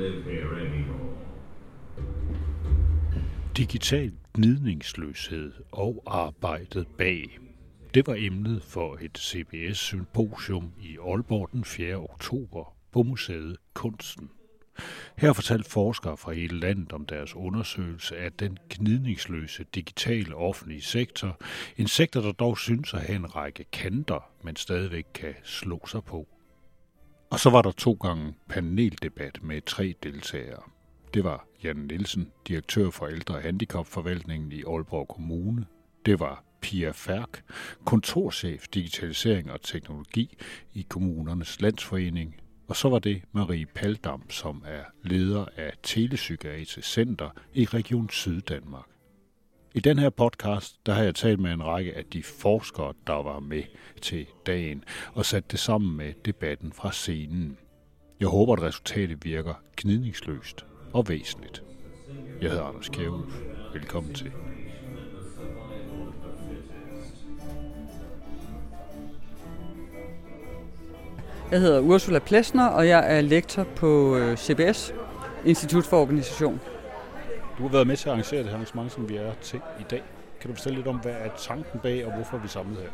live here anymore. Digital gnidningsløshed og arbejdet bag. Det var emnet for et CBS-symposium i Aalborg den 4. oktober på museet Kunsten. Her fortalte forskere fra hele landet om deres undersøgelse af den gnidningsløse digitale offentlige sektor. En sektor, der dog synes at have en række kanter, men stadigvæk kan slå sig på. Og så var der to gange paneldebat med tre deltagere. Det var Jan Nielsen, direktør for ældre- og handicapforvaltningen i Aalborg Kommune. Det var Pia Færk, kontorchef digitalisering og teknologi i kommunernes landsforening. Og så var det Marie Paldam, som er leder af Telepsykiatrisk Center i Region Syddanmark. I den her podcast, der har jeg talt med en række af de forskere, der var med til dagen, og sat det sammen med debatten fra scenen. Jeg håber, at resultatet virker gnidningsløst og væsentligt. Jeg hedder Anders Kjærhus. Velkommen til. Jeg hedder Ursula Plesner, og jeg er lektor på øh, CBS, Institut for Organisation. Du har været med til at arrangere det her arrangement, som vi er til i dag. Kan du fortælle lidt om, hvad er tanken bag, og hvorfor er vi samlet her?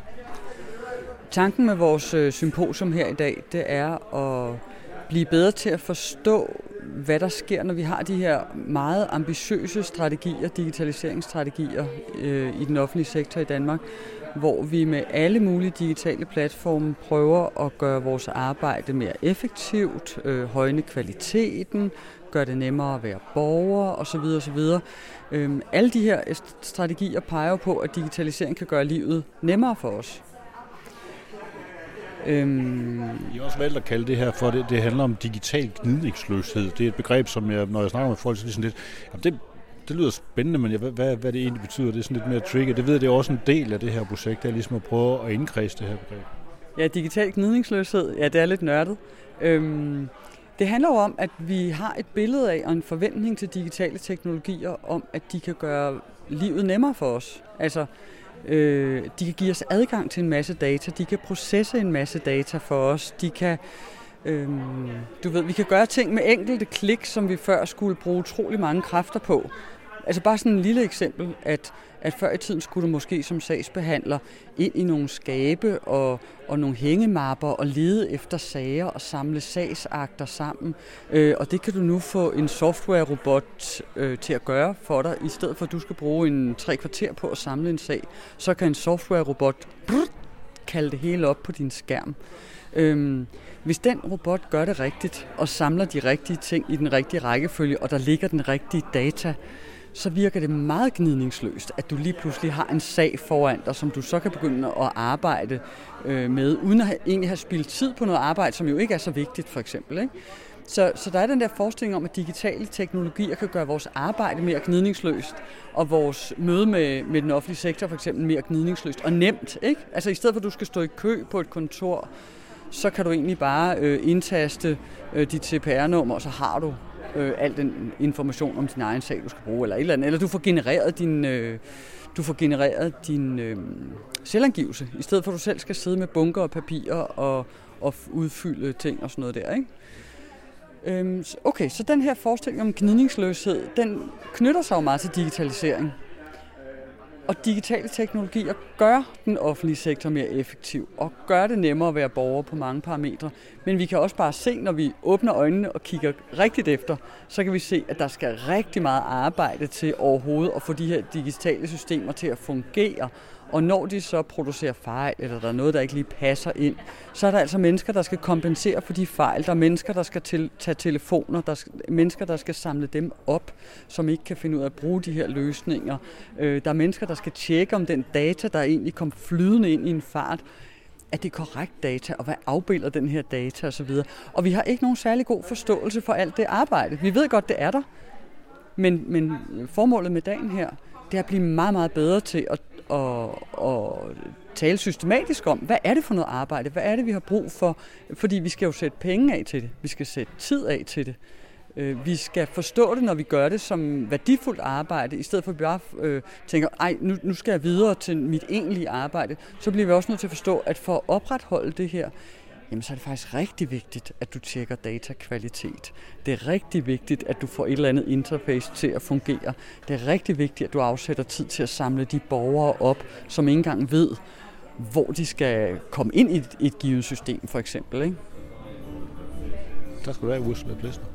Tanken med vores øh, symposium her i dag, det er at blive bedre til at forstå, hvad der sker, når vi har de her meget ambitiøse strategier, digitaliseringsstrategier øh, i den offentlige sektor i Danmark, hvor vi med alle mulige digitale platforme prøver at gøre vores arbejde mere effektivt, øh, højne kvaliteten, gøre det nemmere at være borger osv. osv. Øhm, alle de her strategier peger på, at digitalisering kan gøre livet nemmere for os. Øhm... I har også valgt at kalde det her for, det, det handler om digital gnidningsløshed. Det er et begreb, som jeg, når jeg snakker med folk, så er det sådan lidt, jamen det, det lyder spændende, men jeg, hvad, hvad det egentlig betyder, det er sådan lidt mere tricky. Det ved jeg, det er også en del af det her projekt, det er ligesom at prøve at indkredse det her begreb. Ja, digital gnidningsløshed, ja, det er lidt nørdet. Øhm, det handler jo om, at vi har et billede af og en forventning til digitale teknologier om, at de kan gøre livet nemmere for os. Altså, øh, de kan give os adgang til en masse data, de kan processe en masse data for os, de kan Øhm, du ved, vi kan gøre ting med enkelte klik, som vi før skulle bruge utrolig mange kræfter på. Altså bare sådan en lille eksempel, at, at før i tiden skulle du måske som sagsbehandler ind i nogle skabe og, og nogle hængemapper og lede efter sager og samle sagsakter sammen. Øh, og det kan du nu få en software-robot øh, til at gøre for dig, i stedet for at du skal bruge en tre kvarter på at samle en sag. Så kan en software-robot kalde det hele op på din skærm. Øhm, hvis den robot gør det rigtigt og samler de rigtige ting i den rigtige rækkefølge, og der ligger den rigtige data, så virker det meget gnidningsløst, at du lige pludselig har en sag foran dig, som du så kan begynde at arbejde øh, med, uden at have, egentlig have spildt tid på noget arbejde, som jo ikke er så vigtigt, for eksempel. Ikke? Så, så der er den der forestilling om, at digitale teknologier kan gøre vores arbejde mere gnidningsløst, og vores møde med, med den offentlige sektor for eksempel mere gnidningsløst og nemt. Ikke? Altså i stedet for, at du skal stå i kø på et kontor, så kan du egentlig bare øh, indtaste øh, dit CPR-nummer, og så har du øh, al den information om din egen sag, du skal bruge, eller et eller andet. Eller du får genereret din, øh, du får genereret din øh, selvangivelse, i stedet for at du selv skal sidde med bunker og papirer og, og udfylde ting og sådan noget der, ikke? Øhm, okay, så den her forestilling om gnidningsløshed, den knytter sig jo meget til digitalisering. Og digitale teknologier gør den offentlige sektor mere effektiv og gør det nemmere at være borger på mange parametre. Men vi kan også bare se, når vi åbner øjnene og kigger rigtigt efter, så kan vi se, at der skal rigtig meget arbejde til overhovedet at få de her digitale systemer til at fungere og når de så producerer fejl, eller der er noget, der ikke lige passer ind, så er der altså mennesker, der skal kompensere for de fejl. Der er mennesker, der skal til, tage telefoner. Der er mennesker, der skal samle dem op, som ikke kan finde ud af at bruge de her løsninger. Øh, der er mennesker, der skal tjekke, om den data, der egentlig kom flydende ind i en fart, er det korrekt data, og hvad afbilder den her data osv. Og vi har ikke nogen særlig god forståelse for alt det arbejde. Vi ved godt, det er der, men, men formålet med dagen her, det er at blive meget, meget bedre til at at, at tale systematisk om, hvad er det for noget arbejde, hvad er det, vi har brug for, fordi vi skal jo sætte penge af til det, vi skal sætte tid af til det. Øh, vi skal forstå det, når vi gør det som værdifuldt arbejde, i stedet for at vi bare øh, tænker, ej, nu, nu skal jeg videre til mit egentlige arbejde. Så bliver vi også nødt til at forstå, at for at opretholde det her jamen så er det faktisk rigtig vigtigt, at du tjekker datakvalitet. Det er rigtig vigtigt, at du får et eller andet interface til at fungere. Det er rigtig vigtigt, at du afsætter tid til at samle de borgere op, som ikke engang ved, hvor de skal komme ind i et, et givet system, for eksempel. Ikke? Tak skal du have, Ursula Plessner.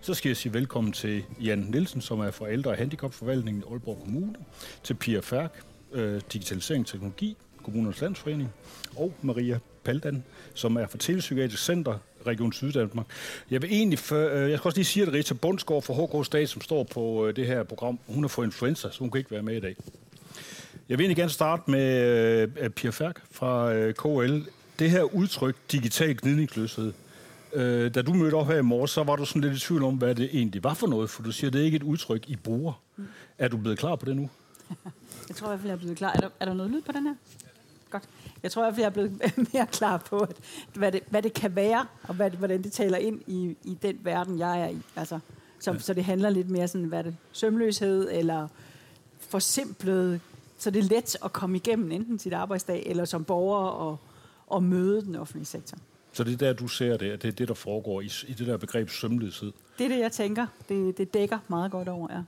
Så skal jeg sige velkommen til Jan Nielsen, som er forældre- og Handicapforvaltningen i Aalborg Kommune, til Pia Færk, øh, Digitalisering og Teknologi, Kommunernes Landsforening, og Maria Paldan, som er fra Telepsykiatrisk Center, Region Syddanmark. Jeg vil egentlig, for, øh, jeg skal også lige sige, at Rita Bundsgaard fra HK Stat, som står på øh, det her program, hun har fået influenza, så hun kan ikke være med i dag. Jeg vil egentlig gerne starte med øh, Pia Færk fra øh, KL. Det her udtryk, digital gnidningsløshed, Øh, da du mødte op her i morges, så var du sådan lidt i tvivl om, hvad det egentlig var for noget, for du siger, at det er ikke et udtryk, I bruger. Mm. Er du blevet klar på det nu? jeg tror i hvert fald, jeg er blevet klar. Er der, er der noget lyd på den her? Godt. Jeg tror fald, jeg er blevet mere klar på, at, hvad, det, hvad det kan være, og hvad, hvordan det taler ind i, i den verden, jeg er i. Altså, så, ja. så det handler lidt mere sådan, hvad det sømløshed, eller forsimplet, så det er let at komme igennem enten sit arbejdsdag, eller som borger og, og møde den offentlige sektor. Så det er der, du ser det, at det er det, der foregår i, i det der begreb sømløshed? Det er det, jeg tænker. Det, det dækker meget godt over, ja.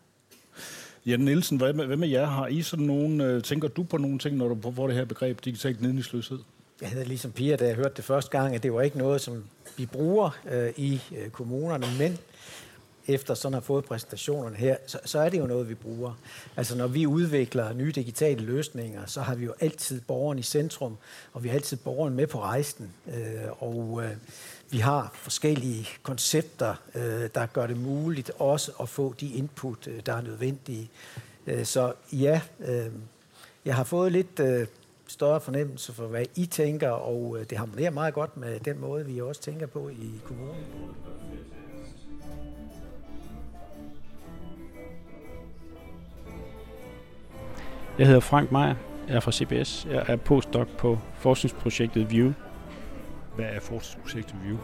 Jan Nielsen, hvad med, hvad med jer? Har I sådan nogen, øh, tænker du på nogle ting, når du får det her begreb digital nedningsløshed? Jeg havde ligesom Pia, da jeg hørte det første gang, at det var ikke noget, som vi bruger øh, i øh, kommunerne, men efter sådan har fået præsentationerne her, så, så er det jo noget, vi bruger. Altså når vi udvikler nye digitale løsninger, så har vi jo altid borgeren i centrum, og vi har altid borgeren med på rejsen. Øh, og øh, vi har forskellige koncepter, øh, der gør det muligt også at få de input, øh, der er nødvendige. Øh, så ja, øh, jeg har fået lidt øh, større fornemmelse for, hvad I tænker, og øh, det harmonerer meget godt med den måde, vi også tænker på i kommunen. Jeg hedder Frank Meier, jeg er fra CBS. Jeg er postdoc på forskningsprojektet VIEW. Hvad er forskningsprojektet VIEW?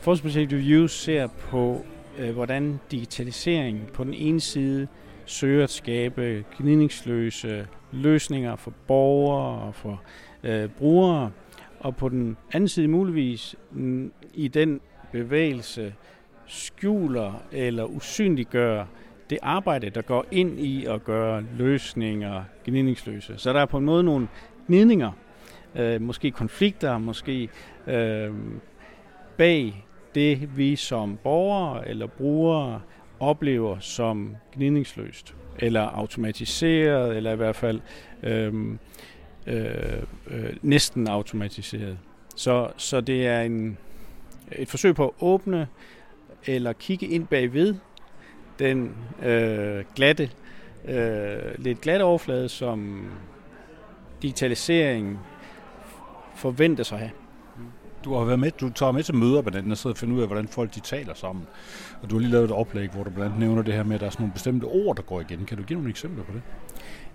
Forskningsprojektet VIEW ser på, øh, hvordan digitalisering på den ene side søger at skabe gnidningsløse løsninger for borgere og for øh, brugere, og på den anden side muligvis i den bevægelse skjuler eller usynliggør det arbejde, der går ind i at gøre løsninger gnidningsløse. Så der er på en måde nogle gnidninger, øh, måske konflikter, måske øh, bag det, vi som borgere eller brugere oplever som gnidningsløst, eller automatiseret, eller i hvert fald øh, øh, øh, næsten automatiseret. Så, så det er en, et forsøg på at åbne eller kigge ind bagved den øh, glatte, øh, lidt glatte overflade, som digitalisering forventes at have. Du har været med, du tager med til møder blandt andet og sidder og finder ud af, hvordan folk de taler sammen. Og du har lige lavet et oplæg, hvor du blandt andet nævner det her med, at der er sådan nogle bestemte ord, der går igen. Kan du give nogle eksempler på det?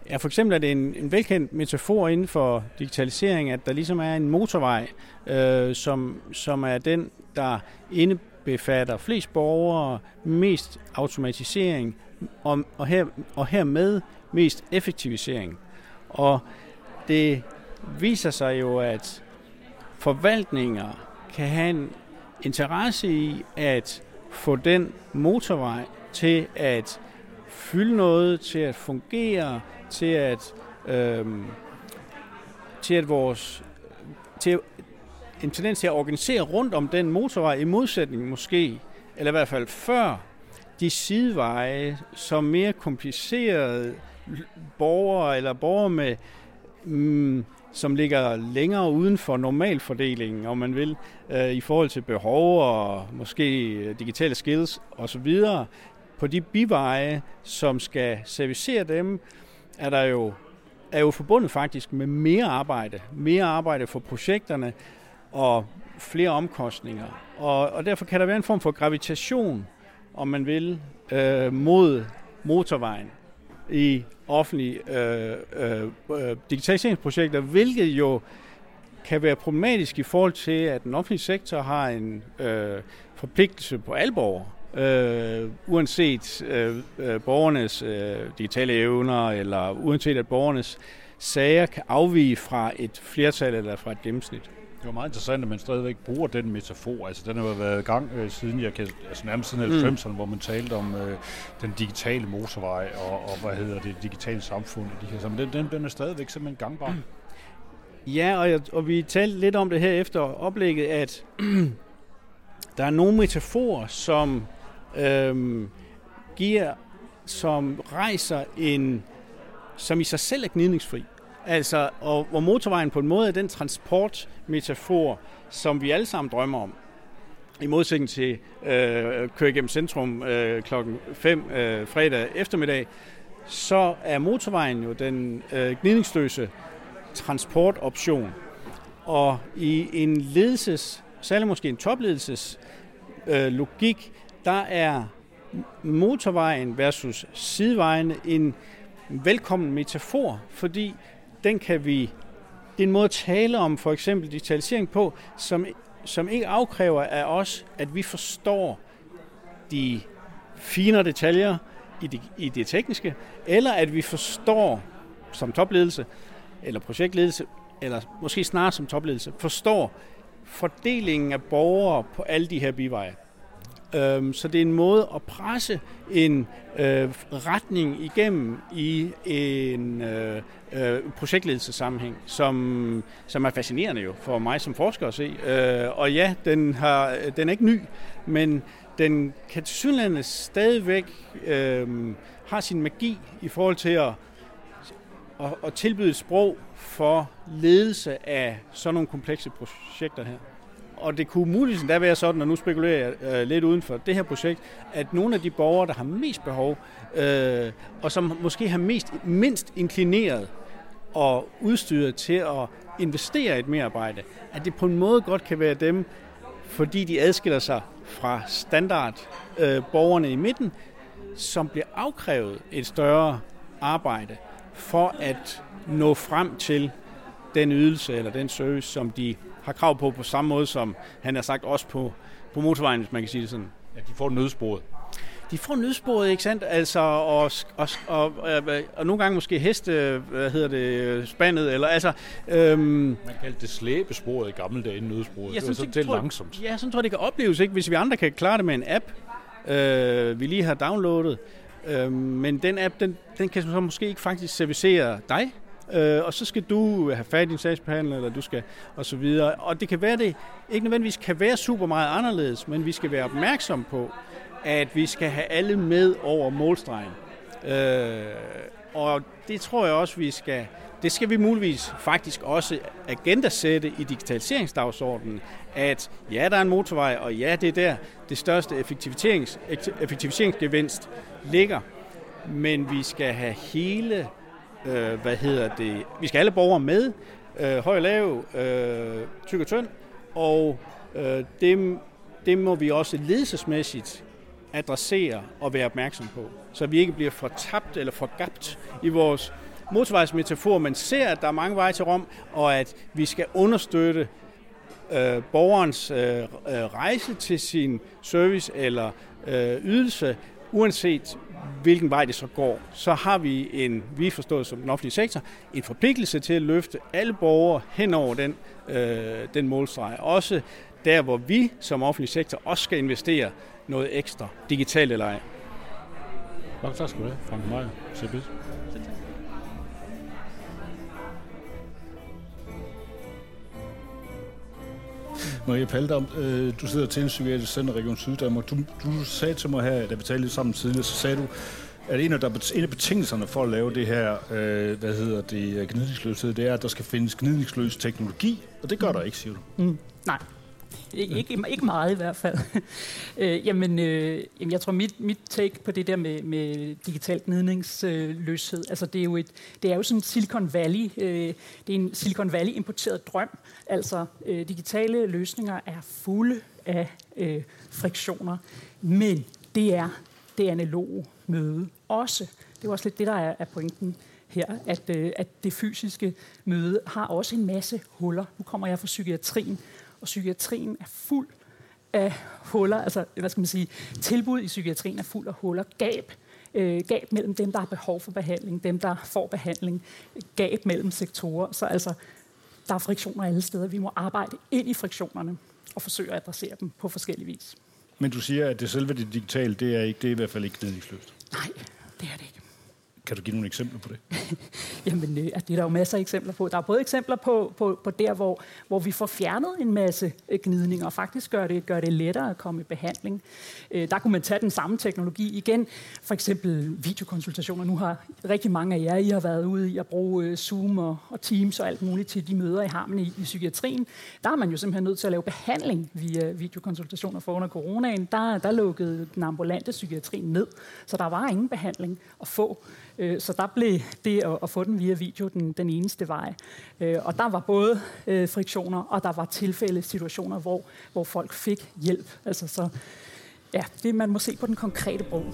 Ja, for eksempel er det en, en velkendt metafor inden for digitalisering, at der ligesom er en motorvej, øh, som, som er den, der inde befatter flest borgere, mest automatisering og, og, her, og hermed mest effektivisering. Og det viser sig jo, at forvaltninger kan have en interesse i at få den motorvej til at fylde noget, til at fungere, til at, øhm, til at vores til en tendens til at organisere rundt om den motorvej, i modsætning måske, eller i hvert fald før, de sideveje, som mere komplicerede borgere, eller borgere med, mm, som ligger længere uden for normalfordelingen, om man vil, øh, i forhold til behov og måske øh, digitale skills osv. På de biveje, som skal servicere dem, er der jo er jo forbundet faktisk med mere arbejde. Mere arbejde for projekterne, og flere omkostninger. Og, og derfor kan der være en form for gravitation, om man vil, øh, mod motorvejen i offentlige øh, øh, øh, digitaliseringsprojekter, hvilket jo kan være problematisk i forhold til, at den offentlige sektor har en øh, forpligtelse på alle borgere, øh, uanset øh, øh borgernes øh, digitale evner, eller uanset at borgernes sager kan afvige fra et flertal eller fra et gennemsnit. Det var meget interessant, at man stadigvæk bruger den metafor. Altså, den har jo været i gang øh, siden, jeg kan, altså nærmest siden 90'erne, mm. hvor man talte om øh, den digitale motorvej og, og, hvad hedder det, digitale samfund. De her, den, den, den er stadigvæk simpelthen gangbar. Mm. Ja, og, og vi talte lidt om det her efter oplægget, at der er nogle metaforer, som øhm, giver, som rejser en, som i sig selv er gnidningsfri. Altså, og, og motorvejen på en måde er den transportmetafor, som vi alle sammen drømmer om. I modsætning til øh, køre igennem centrum øh, klokken 5 øh, fredag eftermiddag, så er motorvejen jo den øh, gnidningsløse transportoption. Og i en ledelses, særlig måske en topledelses øh, logik, der er motorvejen versus sidevejen en velkommen metafor, fordi den kan vi, det er en måde at tale om for eksempel digitalisering på, som, som ikke afkræver af os, at vi forstår de finere detaljer i det, i det tekniske, eller at vi forstår som topledelse, eller projektledelse, eller måske snart som topledelse, forstår fordelingen af borgere på alle de her biveje. Øhm, så det er en måde at presse en øh, retning igennem i en øh, øh, projektledelsessammenhæng, som, som er fascinerende jo for mig som forsker at se. Øh, og ja, den, har, den er ikke ny, men den kan tilsyneladende stadigvæk øh, har sin magi i forhold til at, at, at tilbyde et sprog for ledelse af sådan nogle komplekse projekter her og det kunne muligvis da være sådan, og nu spekulerer jeg øh, lidt uden for det her projekt, at nogle af de borgere, der har mest behov, øh, og som måske har mest, mindst inklineret og udstyret til at investere i et merarbejde, at det på en måde godt kan være dem, fordi de adskiller sig fra standard øh, borgerne i midten, som bliver afkrævet et større arbejde for at nå frem til den ydelse eller den service, som de har krav på på samme måde, som han har sagt også på, på motorvejen, hvis man kan sige det sådan. Ja, de får nødsporet. De får nødsporet, ikke sandt? Altså, og, og, og, og, og nogle gange måske heste, hvad hedder det, spandet, eller altså... Øhm, Man kaldte det slæbesporet i gamle dage, nødsporet. Ja, det var sådan, det er langsomt. Ja, sådan tror jeg, det kan opleves, ikke? Hvis vi andre kan klare det med en app, øh, vi lige har downloadet, øh, men den app, den, den kan så måske ikke faktisk servicere dig, øh, og så skal du have fat i en sagsbehandler, eller du skal, og så videre. Og det kan være, det ikke nødvendigvis kan være super meget anderledes, men vi skal være opmærksom på, at vi skal have alle med over målstregen. Øh, og det tror jeg også, vi skal, det skal vi muligvis faktisk også agendasætte i digitaliseringsdagsordenen, at ja, der er en motorvej, og ja, det er der det største effektiviserings, effektiviseringsgevinst ligger, men vi skal have hele øh, hvad hedder det, vi skal alle borgere med, øh, høj og lav, øh, tyk og tynd, og øh, det, det må vi også ledelsesmæssigt adressere og være opmærksom på, så vi ikke bliver fortabt eller forgabt i vores motorvejsmetafor, men ser, at der er mange veje til Rom, og at vi skal understøtte øh, borgerens øh, øh rejse til sin service eller øh, ydelse, uanset hvilken vej det så går, så har vi en, vi forstået som den offentlige sektor, en forpligtelse til at løfte alle borgere hen over den, øh, den målstreg. Også der, hvor vi som offentlig sektor også skal investere noget ekstra, digitalt eller ej. Mange tak skal du have, Frank Meier, CBS. Maria Paldam, øh, du sidder til en psykiatrisk center Region Syddanmark. Du, du sagde til mig her, da vi talte lidt sammen tidligere, så sagde du, at en af, der, en af betingelserne for at lave det her, øh, hvad hedder det, øh, gnidningsløshed, det er, at der skal findes gnidningsløs teknologi, og det gør der ikke, siger du. Mm. Nej, ikke, ikke, ikke meget i hvert fald. øh, jamen, øh, jamen, jeg tror, mit, mit take på det der med, med digital gnidningsløshed, øh, altså det er jo, et, det er jo sådan Silicon Valley, øh, det er en Silicon Valley importeret drøm. Altså, øh, digitale løsninger er fulde af øh, friktioner, men det er det analoge møde også. Det er også lidt det, der er, er pointen her, at, øh, at det fysiske møde har også en masse huller. Nu kommer jeg fra psykiatrien, og psykiatrien er fuld af huller, altså hvad skal man sige, tilbud i psykiatrien er fuld af huller, gab øh, gab mellem dem, der har behov for behandling, dem, der får behandling, gab mellem sektorer. Så altså, der er friktioner alle steder. Vi må arbejde ind i friktionerne og forsøge at adressere dem på forskellige vis. Men du siger, at det selve det digitale, det er, ikke, det er i hvert fald ikke gnidningsløst. Nej, det er det ikke. Kan du give nogle eksempler på det? Jamen, øh, det er der jo masser af eksempler på. Der er både eksempler på, på, på der, hvor, hvor vi får fjernet en masse øh, gnidninger, og faktisk gør det, gør det lettere at komme i behandling. Øh, der kunne man tage den samme teknologi igen. For eksempel videokonsultationer. Nu har rigtig mange af jer, I har været ude i at bruge øh, Zoom og, og Teams og alt muligt til de møder, I har med i, i psykiatrien. Der er man jo simpelthen nødt til at lave behandling via videokonsultationer for under coronaen. Der, der lukkede den ambulante psykiatri ned, så der var ingen behandling at få. Øh, så der blev det at, få den via video den, den eneste vej. Øh, og der var både øh, friktioner, og der var tilfælde, situationer, hvor, hvor folk fik hjælp. Altså, så ja, det man må se på den konkrete brug.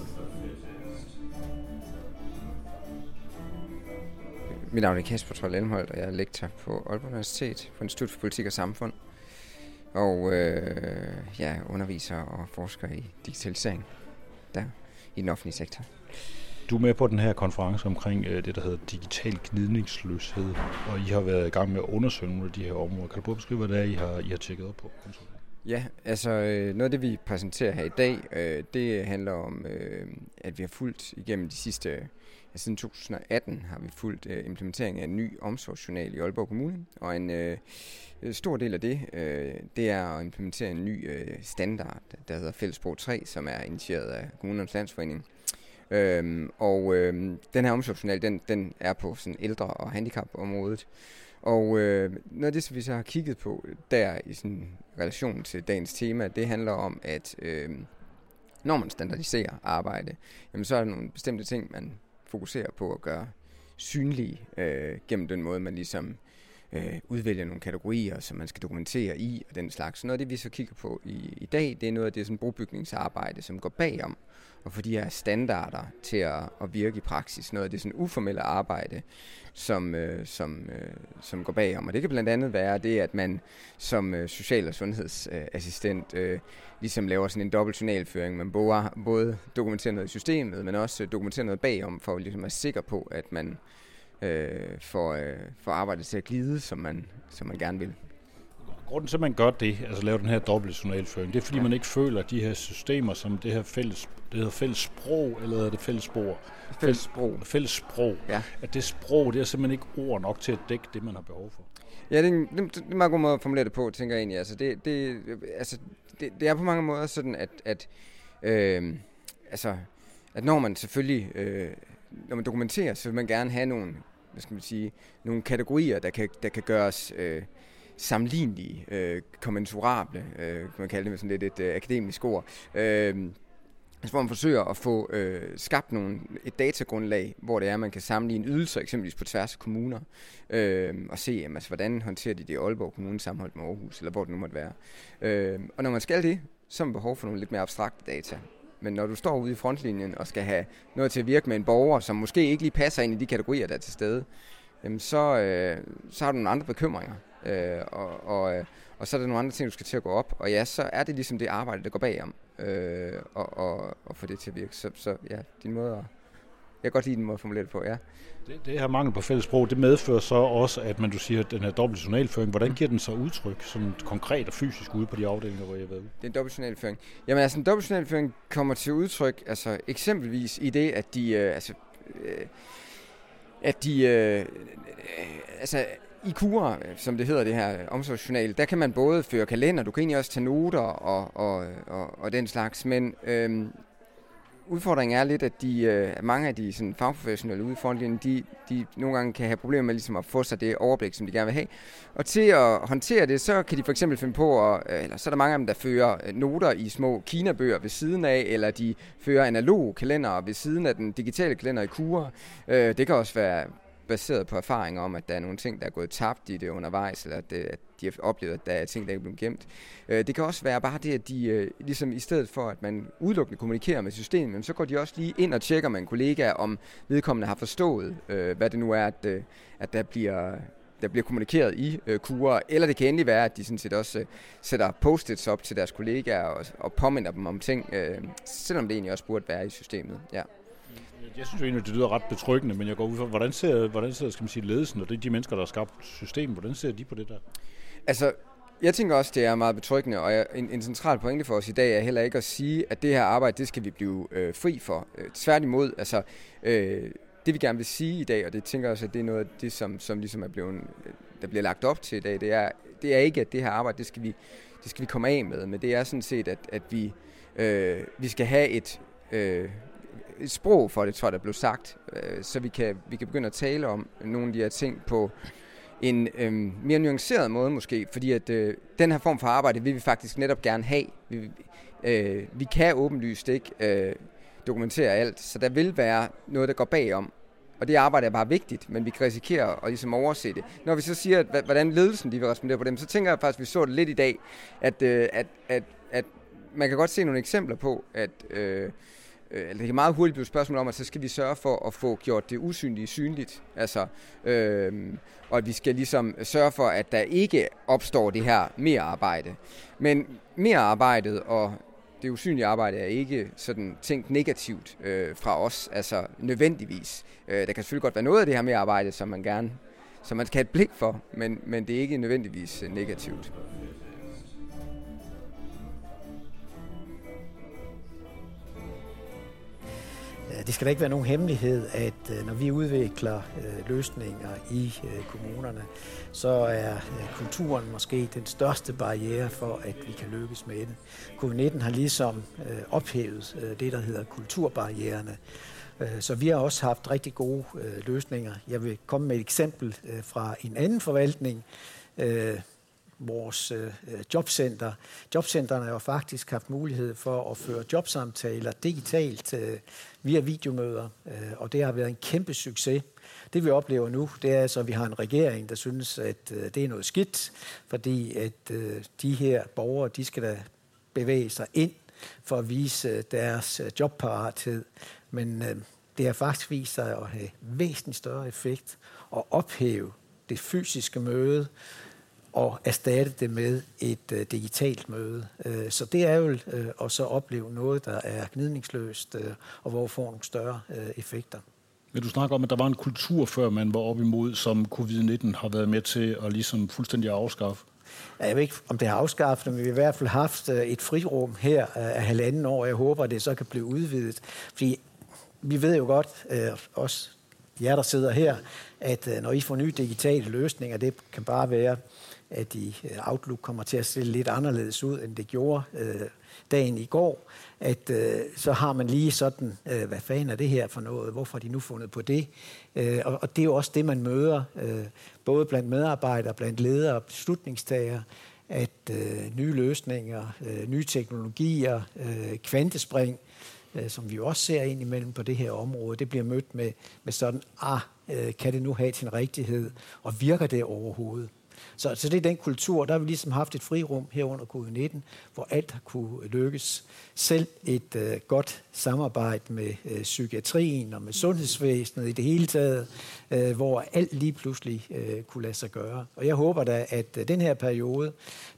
Mit navn er Kasper Troll Elmholt, og jeg er lektor på Aalborg Universitet på Institut for Politik og Samfund. Og øh, jeg underviser og forsker i digitalisering der i den offentlige sektor. Du er med på den her konference omkring øh, det, der hedder digital gnidningsløshed, og I har været i gang med at undersøge nogle af de her områder. Kan du prøve at beskrive, hvad det er, I har, I har tjekket op på? Ja, altså øh, noget af det, vi præsenterer her i dag, øh, det handler om, øh, at vi har fulgt igennem de sidste, ja, siden 2018 har vi fulgt øh, af en ny omsorgsjournal i Aalborg Kommune, og en øh, stor del af det, øh, det er at implementere en ny øh, standard, der hedder Fællesprog 3, som er initieret af Kommunernes Landsforening. Øhm, og øhm, den her omsorgsjournal, den, den er på sådan ældre- og handicapområdet. Og øh, noget af det, som vi så har kigget på der i sådan relation til dagens tema, det handler om, at øh, når man standardiserer arbejde, jamen så er der nogle bestemte ting, man fokuserer på at gøre synlige øh, gennem den måde, man ligesom øh, udvælger nogle kategorier, som man skal dokumentere i og den slags. Så noget af det, vi så kigger på i, i dag, det er noget af det sådan brobygningsarbejde, som går bagom og få de her standarder til at, at virke i praksis. Noget af det sådan uformelle arbejde, som, øh, som, øh, som går bagom. Og det kan blandt andet være det, at man som øh, social- og sundhedsassistent øh, ligesom laver sådan en dobbelt journalføring. Man både, både dokumenterer noget i systemet, men også øh, dokumenterer noget bagom, for ligesom at være sikker på, at man øh, får, øh, får arbejdet til at glide, som man, som man gerne vil. Grunden til, at man gør det, altså laver den her dobbelt journalføring, det er, fordi ja. man ikke føler, at de her systemer, som det her fælles, det hedder fælles sprog, eller er det fælles spor? Fælles sprog. Fælles sprog. Ja. At det sprog, det er simpelthen ikke ord nok til at dække det, man har behov for. Ja, det er, det, det er en meget god måde at formulere det på, tænker jeg egentlig. Altså, det, det, altså, det, det er på mange måder sådan, at, at, øh, altså, at når man selvfølgelig, øh, når man dokumenterer, så vil man gerne have nogle, hvad skal man sige, nogle kategorier, der kan, der kan gøres øh, sammenlignelige, øh, kommensurable, øh, kan man kalde det med sådan lidt et øh, akademisk ord. Øh, Altså, hvor man forsøger at få øh, skabt nogle, et datagrundlag, hvor det er, at man kan sammenligne ydelser eksempelvis på tværs af kommuner, øh, og se, jamen, altså, hvordan håndterer de det i Aalborg Kommune sammenholdt med Aarhus, eller hvor det nu måtte være. Øh, og når man skal det, så har man behov for nogle lidt mere abstrakte data. Men når du står ude i frontlinjen og skal have noget til at virke med en borger, som måske ikke lige passer ind i de kategorier, der er til stede, jamen så, øh, så har du nogle andre bekymringer. Øh, og, og, øh, og så er der nogle andre ting, du skal til at gå op. Og ja, så er det ligesom det arbejde, der går bagom, øh, og, og, og få det til at virke. Så, så ja, din måde at, kan godt lide din måde at formulere det på, ja. Det, det her mangel på fælles sprog, det medfører så også, at man, du siger, at den her dobbelt journalføring, hvordan giver den så udtryk, sådan konkret og fysisk ude på de afdelinger, hvor jeg ude? Det er en dobbelt journalføring. Jamen altså, en dobbelt journalføring kommer til udtryk, altså eksempelvis i det, at de, øh, altså, øh, at de, øh, øh, altså i kurer, som det hedder det her omsorgsjournal, der kan man både føre kalender, du kan egentlig også tage noter og, og, og, og den slags, men øhm, udfordringen er lidt, at de, øh, mange af de sådan, fagprofessionelle ude i frontlinjen, de, de nogle gange kan have problemer med ligesom at få sig det overblik, som de gerne vil have. Og til at håndtere det, så kan de for eksempel finde på, at, øh, eller så er der mange af dem, der fører øh, noter i små kinabøger ved siden af, eller de fører analog kalender ved siden af den digitale kalender i kurer. Øh, det kan også være baseret på erfaringer om, at der er nogle ting, der er gået tabt i det undervejs, eller at, det, at de har oplevet, at der er ting, der ikke er blevet gemt. Øh, det kan også være bare det, at de, øh, ligesom i stedet for, at man udelukkende kommunikerer med systemet, så går de også lige ind og tjekker med en kollega, om vedkommende har forstået, øh, hvad det nu er, at, øh, at der bliver der bliver kommunikeret i øh, kurer, eller det kan endelig være, at de sådan set også øh, sætter post-its op til deres kollegaer og, og påminder dem om ting, øh, selvom det egentlig også burde være i systemet. Ja. Jeg synes jo egentlig, det lyder ret betryggende, men jeg går ud fra, hvordan ser, hvordan ser skal man sige, ledelsen og det, de mennesker, der har skabt systemet, hvordan ser de på det der? Altså, jeg tænker også, det er meget betryggende, og en, en central pointe for os i dag er heller ikke at sige, at det her arbejde, det skal vi blive øh, fri for. Øh, tværtimod, altså, øh, det vi gerne vil sige i dag, og det tænker jeg også, at det er noget af det, som, som ligesom er blevet, øh, der bliver lagt op til i dag, det er, det er ikke, at det her arbejde, det skal vi, det skal vi komme af med, men det er sådan set, at, at vi, øh, vi skal have et, øh, et sprog for det, tror jeg, der blev sagt, øh, så vi kan, vi kan begynde at tale om nogle af de her ting på en øh, mere nuanceret måde måske, fordi at øh, den her form for arbejde vil vi faktisk netop gerne have. Vi, øh, vi kan åbenlyst ikke øh, dokumentere alt, så der vil være noget, der går bagom. Og det arbejde er bare vigtigt, men vi kan risikere at ligesom overse det. Når vi så siger, at, hvordan ledelsen de vil respondere på dem, så tænker jeg faktisk, at vi så det lidt i dag, at, øh, at, at, at man kan godt se nogle eksempler på, at øh, øh, altså, det kan meget hurtigt blive et spørgsmål om, at så skal vi sørge for at få gjort det usynlige synligt. Altså, øh, og at vi skal ligesom sørge for, at der ikke opstår det her mere arbejde. Men mere arbejdet og det usynlige arbejde er ikke sådan tænkt negativt øh, fra os, altså nødvendigvis. Øh, der kan selvfølgelig godt være noget af det her mere arbejde, som man gerne, som man skal have et blik for, men, men det er ikke nødvendigvis øh, negativt. Øh, det skal da ikke være nogen hemmelighed, at øh, når vi udvikler øh, løsninger i kommunerne, så er kulturen måske den største barriere for, at vi kan lykkes med det. Covid-19 har ligesom ophævet det, der hedder kulturbarriererne. Så vi har også haft rigtig gode løsninger. Jeg vil komme med et eksempel fra en anden forvaltning, vores øh, jobcenter. Jobcenterne har jo faktisk haft mulighed for at føre jobsamtaler digitalt øh, via videomøder, øh, og det har været en kæmpe succes. Det vi oplever nu, det er så, at vi har en regering, der synes, at øh, det er noget skidt, fordi at øh, de her borgere, de skal da bevæge sig ind for at vise øh, deres øh, jobparathed. Men øh, det har faktisk vist sig at have væsentligt større effekt at ophæve det fysiske møde, og erstatte det med et øh, digitalt møde. Øh, så det er jo øh, at så opleve noget, der er gnidningsløst, øh, og hvor får nogle større øh, effekter. Vil du snakke om, at der var en kultur, før man var op imod, som covid-19 har været med til at ligesom fuldstændig afskaffe? Jeg ved ikke, om det har afskaffet, men vi har i hvert fald haft øh, et frirum her øh, af halvanden år. Jeg håber, at det så kan blive udvidet. Fordi vi ved jo godt, øh, også jer, der sidder her, at når I får nye digitale løsninger, det kan bare være at i øh, Outlook kommer til at se lidt anderledes ud, end det gjorde øh, dagen i går, at øh, så har man lige sådan, øh, hvad fanden er det her for noget, hvorfor har de nu fundet på det? Øh, og, og det er jo også det, man møder, øh, både blandt medarbejdere, blandt ledere og beslutningstagere, at øh, nye løsninger, øh, nye teknologier, øh, kvantespring, øh, som vi jo også ser ind imellem på det her område, det bliver mødt med, med sådan, ah, øh, kan det nu have sin rigtighed, og virker det overhovedet? Så, så det er den kultur, der har vi ligesom haft et frirum her under covid-19, hvor alt har kunne lykkes. Selv et øh, godt samarbejde med øh, psykiatrien og med sundhedsvæsenet i det hele taget, øh, hvor alt lige pludselig øh, kunne lade sig gøre. Og jeg håber da, at øh, den her periode,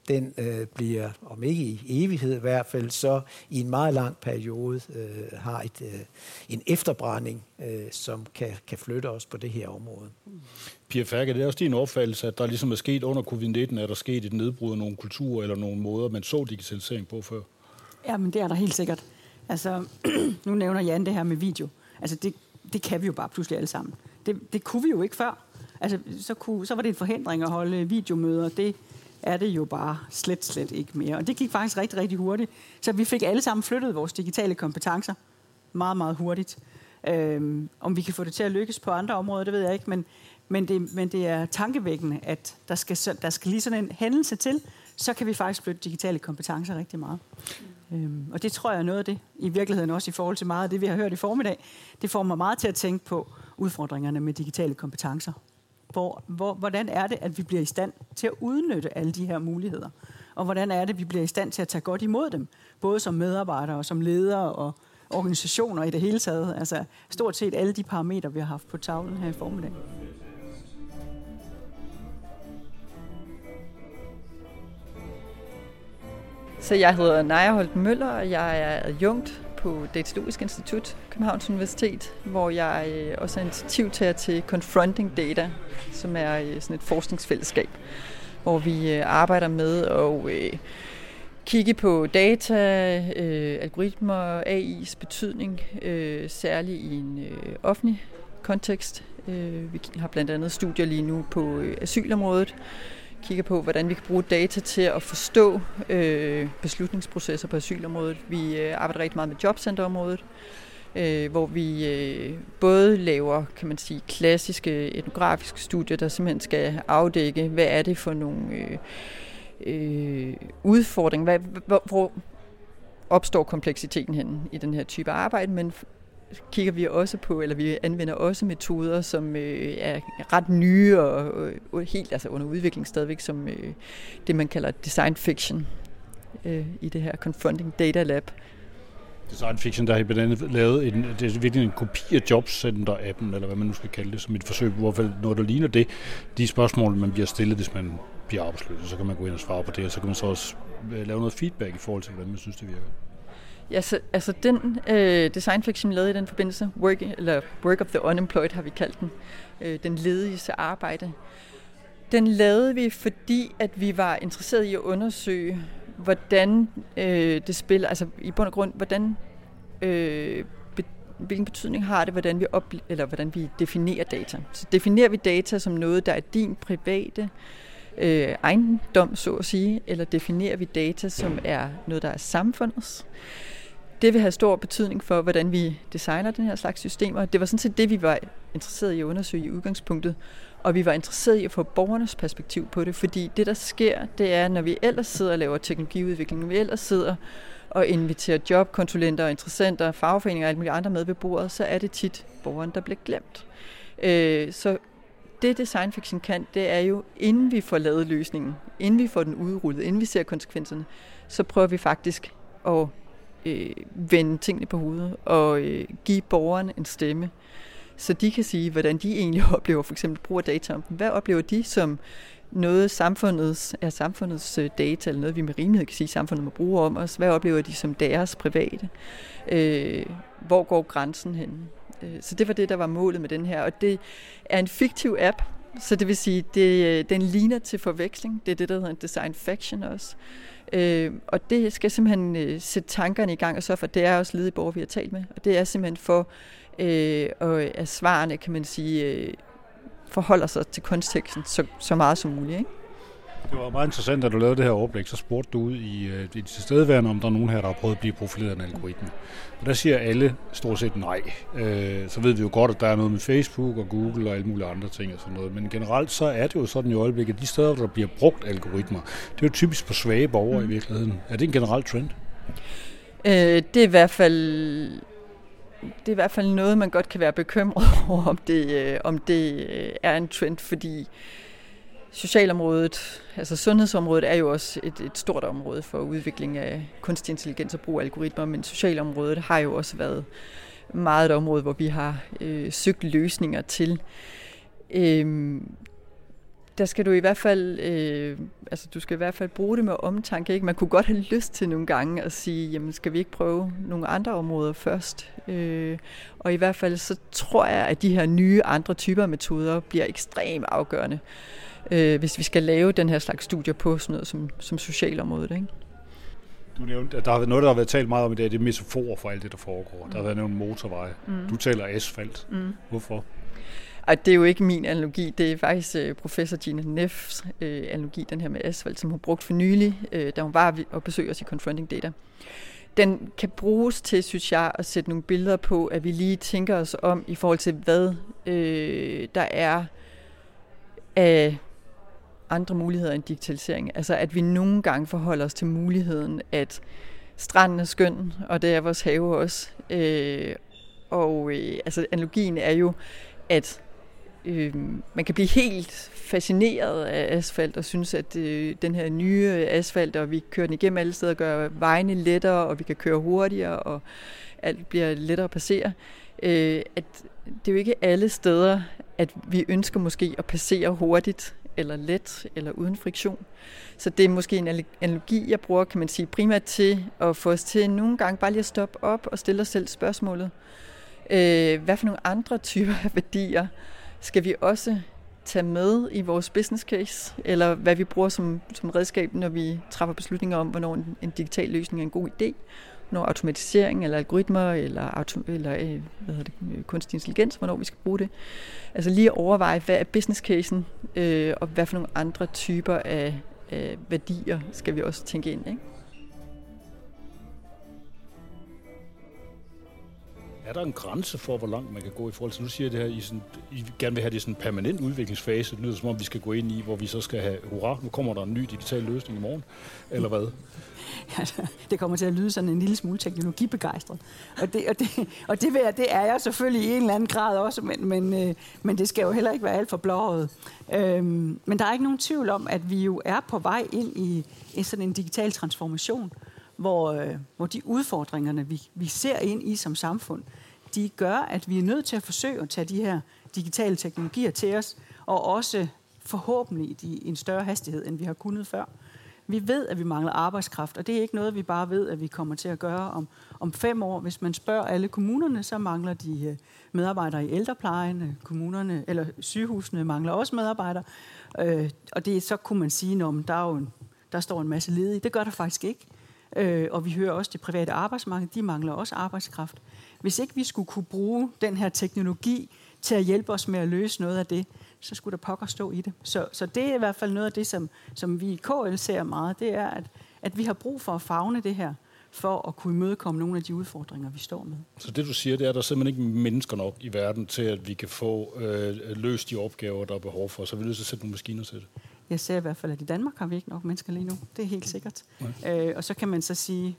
den øh, bliver, om ikke i evighed i hvert fald, så i en meget lang periode øh, har et, øh, en efterbrænding, øh, som kan, kan flytte os på det her område. Pia Færke, det er også din opfattelse, at der ligesom er sket under covid-19, er der sket et nedbrud af nogle kulturer eller nogle måder, man så digitalisering på før? Ja, men det er der helt sikkert. Altså, nu nævner Jan det her med video. Altså, det, det kan vi jo bare pludselig alle sammen. Det, det kunne vi jo ikke før. Altså, så, kunne, så var det en forhindring at holde videomøder. Det er det jo bare slet, slet ikke mere. Og det gik faktisk rigtig, rigtig hurtigt. Så vi fik alle sammen flyttet vores digitale kompetencer meget, meget hurtigt. Øhm, om vi kan få det til at lykkes på andre områder, det ved jeg ikke, men, men, det, men det er tankevækkende, at der skal, der skal lige sådan en hændelse til, så kan vi faktisk flytte digitale kompetencer rigtig meget. Øhm, og det tror jeg er noget af det, i virkeligheden også i forhold til meget af det, vi har hørt i formiddag, det får mig meget til at tænke på udfordringerne med digitale kompetencer. Hvor, hvor, hvordan er det, at vi bliver i stand til at udnytte alle de her muligheder? Og hvordan er det, at vi bliver i stand til at tage godt imod dem? Både som medarbejdere og som ledere og organisationer i det hele taget. Altså stort set alle de parametre, vi har haft på tavlen her i formiddag. Så jeg hedder Naja Holt Møller, og jeg er adjunkt på Datalogisk Institut, Københavns Universitet, hvor jeg øh, også er initiativtager til Confronting Data, som er øh, sådan et forskningsfællesskab, hvor vi øh, arbejder med at kigge på data, øh, algoritmer, AI's betydning, øh, særligt i en øh, offentlig kontekst. Øh, vi har blandt andet studier lige nu på øh, asylområdet, kigger på, hvordan vi kan bruge data til at forstå øh, beslutningsprocesser på asylområdet. Vi øh, arbejder rigtig meget med jobcenterområdet, øh, hvor vi øh, både laver, kan man sige, klassiske etnografiske studier, der simpelthen skal afdække, hvad er det for nogle øh, øh, udfordringer, hvad, hvor, hvor opstår kompleksiteten hen i den her type arbejde, men kigger vi også på, eller vi anvender også metoder, som øh, er ret nye og, og helt altså under udvikling stadigvæk, som øh, det man kalder design fiction øh, i det her Confronting Data Lab. Design Fiction, der har I blandt andet lavet en, det er virkelig en kopi af Jobcenter-appen, eller hvad man nu skal kalde det, som et forsøg, hvor noget, der ligner det, de spørgsmål, man bliver stillet, hvis man bliver arbejdsløs, så kan man gå ind og svare på det, og så kan man så også øh, lave noget feedback i forhold til, hvordan man synes, det virker. Ja, så, altså den øh, designfiction, vi lavede i den forbindelse, work, eller work of the Unemployed har vi kaldt den, øh, den lediges arbejde. Den lavede vi, fordi at vi var interesseret i at undersøge, hvordan øh, det spiller, altså i bund og grund, hvordan, øh, be, hvilken betydning har det, hvordan vi, op, eller hvordan vi definerer data. Så definerer vi data som noget, der er din private øh, ejendom, så at sige, eller definerer vi data som er noget, der er samfundets. Det vil have stor betydning for, hvordan vi designer den her slags systemer. Det var sådan set det, vi var interesseret i at undersøge i udgangspunktet. Og vi var interesseret i at få borgernes perspektiv på det, fordi det, der sker, det er, når vi ellers sidder og laver teknologiudvikling, når vi ellers sidder og inviterer jobkonsulenter, interessenter, fagforeninger og alle mulige andre med ved bordet, så er det tit borgeren, der bliver glemt. Øh, så det design fiction kan, det er jo, inden vi får lavet løsningen, inden vi får den udrullet, inden vi ser konsekvenserne, så prøver vi faktisk at øh, vende tingene på hovedet og øh, give borgerne en stemme, så de kan sige, hvordan de egentlig oplever for eksempel brug af data om dem. Hvad oplever de som noget samfundets, er samfundets øh, data, eller noget vi med rimelighed kan sige, samfundet må bruge om os? Hvad oplever de som deres private? Øh, hvor går grænsen hen? Øh, så det var det, der var målet med den her. Og det er en fiktiv app, så det vil sige, det, øh, den ligner til forveksling. Det er det, der hedder en design faction også. Øh, og det skal simpelthen øh, sætte tankerne i gang og så for, det er også ledige borgere, vi har talt med. Og det er simpelthen for, øh, og at svarene, kan man sige, øh, forholder sig til konteksten så, så meget som muligt. Ikke? Det var meget interessant, da du lavede det her overblik, så spurgte du ud i, øh, i tilstedeværende, om der er nogen her, der har prøvet at blive profileret af en algoritme. Og der siger alle stort set nej. Øh, så ved vi jo godt, at der er noget med Facebook og Google og alle mulige andre ting og sådan noget. Men generelt så er det jo sådan i øjeblikket, at de steder, der bliver brugt algoritmer, det er jo typisk på svage borgere mm. i virkeligheden. Er det en generel trend? Øh, det er i hvert fald det er i hvert fald noget, man godt kan være bekymret over, om det, øh, om det er en trend, fordi Socialområdet, altså sundhedsområdet er jo også et, et stort område for udvikling af kunstig intelligens og brug af algoritmer, men socialområdet har jo også været meget et område, hvor vi har øh, søgt løsninger til. Øh, der skal du i hvert fald, øh, altså du skal i hvert fald bruge det med omtanke. Ikke? Man kunne godt have lyst til nogle gange at sige, jamen skal vi ikke prøve nogle andre områder først? Øh, og i hvert fald så tror jeg, at de her nye andre typer metoder bliver ekstremt afgørende øh, hvis vi skal lave den her slags studier på sådan noget som, som socialområdet. Ikke? Du nævnte, at der er noget, der har været talt meget om i dag, det er metaforer for alt det, der foregår. Mm. Der har været nævnt motorveje. Mm. Du taler asfalt. Mm. Hvorfor? Ej, det er jo ikke min analogi, det er faktisk uh, professor Gina Neffs uh, analogi, den her med asfalt, som hun brugt for nylig, uh, da hun var og besøgte os i Confronting Data. Den kan bruges til, synes jeg, at sætte nogle billeder på, at vi lige tænker os om i forhold til, hvad uh, der er af andre muligheder end digitalisering. Altså at vi nogle gange forholder os til muligheden, at stranden er skøn, og det er vores have også. Øh, og øh, altså analogien er jo, at øh, man kan blive helt fascineret af asfalt og synes, at øh, den her nye asfalt, og vi kører den igennem alle steder, gør vejene lettere, og vi kan køre hurtigere, og alt bliver lettere at passere. Øh, at det er jo ikke alle steder, at vi ønsker måske at passere hurtigt eller let eller uden friktion. Så det er måske en analogi, jeg bruger, kan man sige, primært til at få os til nogle gange bare lige at stoppe op og stille os selv spørgsmålet. Øh, hvad for nogle andre typer af værdier skal vi også tage med i vores business case, eller hvad vi bruger som, som redskab, når vi træffer beslutninger om, hvornår en, en digital løsning er en god idé, når automatisering eller algoritmer eller, auto, eller øh, hvad hedder det, øh, kunstig intelligens, hvornår vi skal bruge det. Altså lige at overveje, hvad er business casen, øh, og hvad for nogle andre typer af, af værdier skal vi også tænke ind. Ikke? Er der en grænse for, hvor langt man kan gå i forhold til, nu siger det her, I, sådan, I gerne vil have det sådan en permanent udviklingsfase, det lyder som om, vi skal gå ind i, hvor vi så skal have, hurra, nu kommer der en ny digital løsning i morgen, eller hvad? Altså, det kommer til at lyde sådan en lille smule teknologibegejstret. Og det, og det, og det, jeg, det er jeg selvfølgelig i en eller anden grad også, men, men, øh, men det skal jo heller ikke være alt for blåret. Øhm, men der er ikke nogen tvivl om, at vi jo er på vej ind i, i sådan en digital transformation, hvor, øh, hvor de udfordringerne, vi, vi ser ind i som samfund, de gør, at vi er nødt til at forsøge at tage de her digitale teknologier til os, og også forhåbentlig i en større hastighed, end vi har kunnet før. Vi ved, at vi mangler arbejdskraft, og det er ikke noget, vi bare ved, at vi kommer til at gøre om, om fem år. Hvis man spørger alle kommunerne, så mangler de øh, medarbejdere i ældreplejen. Øh, kommunerne, eller sygehusene mangler også medarbejdere. Øh, og det så kunne man sige, at der, er jo en, der står en masse ledige. Det gør der faktisk ikke. Øh, og vi hører også, at det private arbejdsmarked, de mangler også arbejdskraft. Hvis ikke vi skulle kunne bruge den her teknologi til at hjælpe os med at løse noget af det, så skulle der pokker stå i det. Så, så det er i hvert fald noget af det, som, som vi i KL ser meget, det er, at, at vi har brug for at fagne det her, for at kunne imødekomme nogle af de udfordringer, vi står med. Så det du siger, det er, at der er simpelthen ikke mennesker nok i verden til, at vi kan få øh, løst de opgaver, der er behov for. Så vi er nødt til at sætte nogle maskiner til det. Jeg ser i hvert fald, at i Danmark har vi ikke nok mennesker lige nu. Det er helt sikkert. Øh, og så kan man så sige,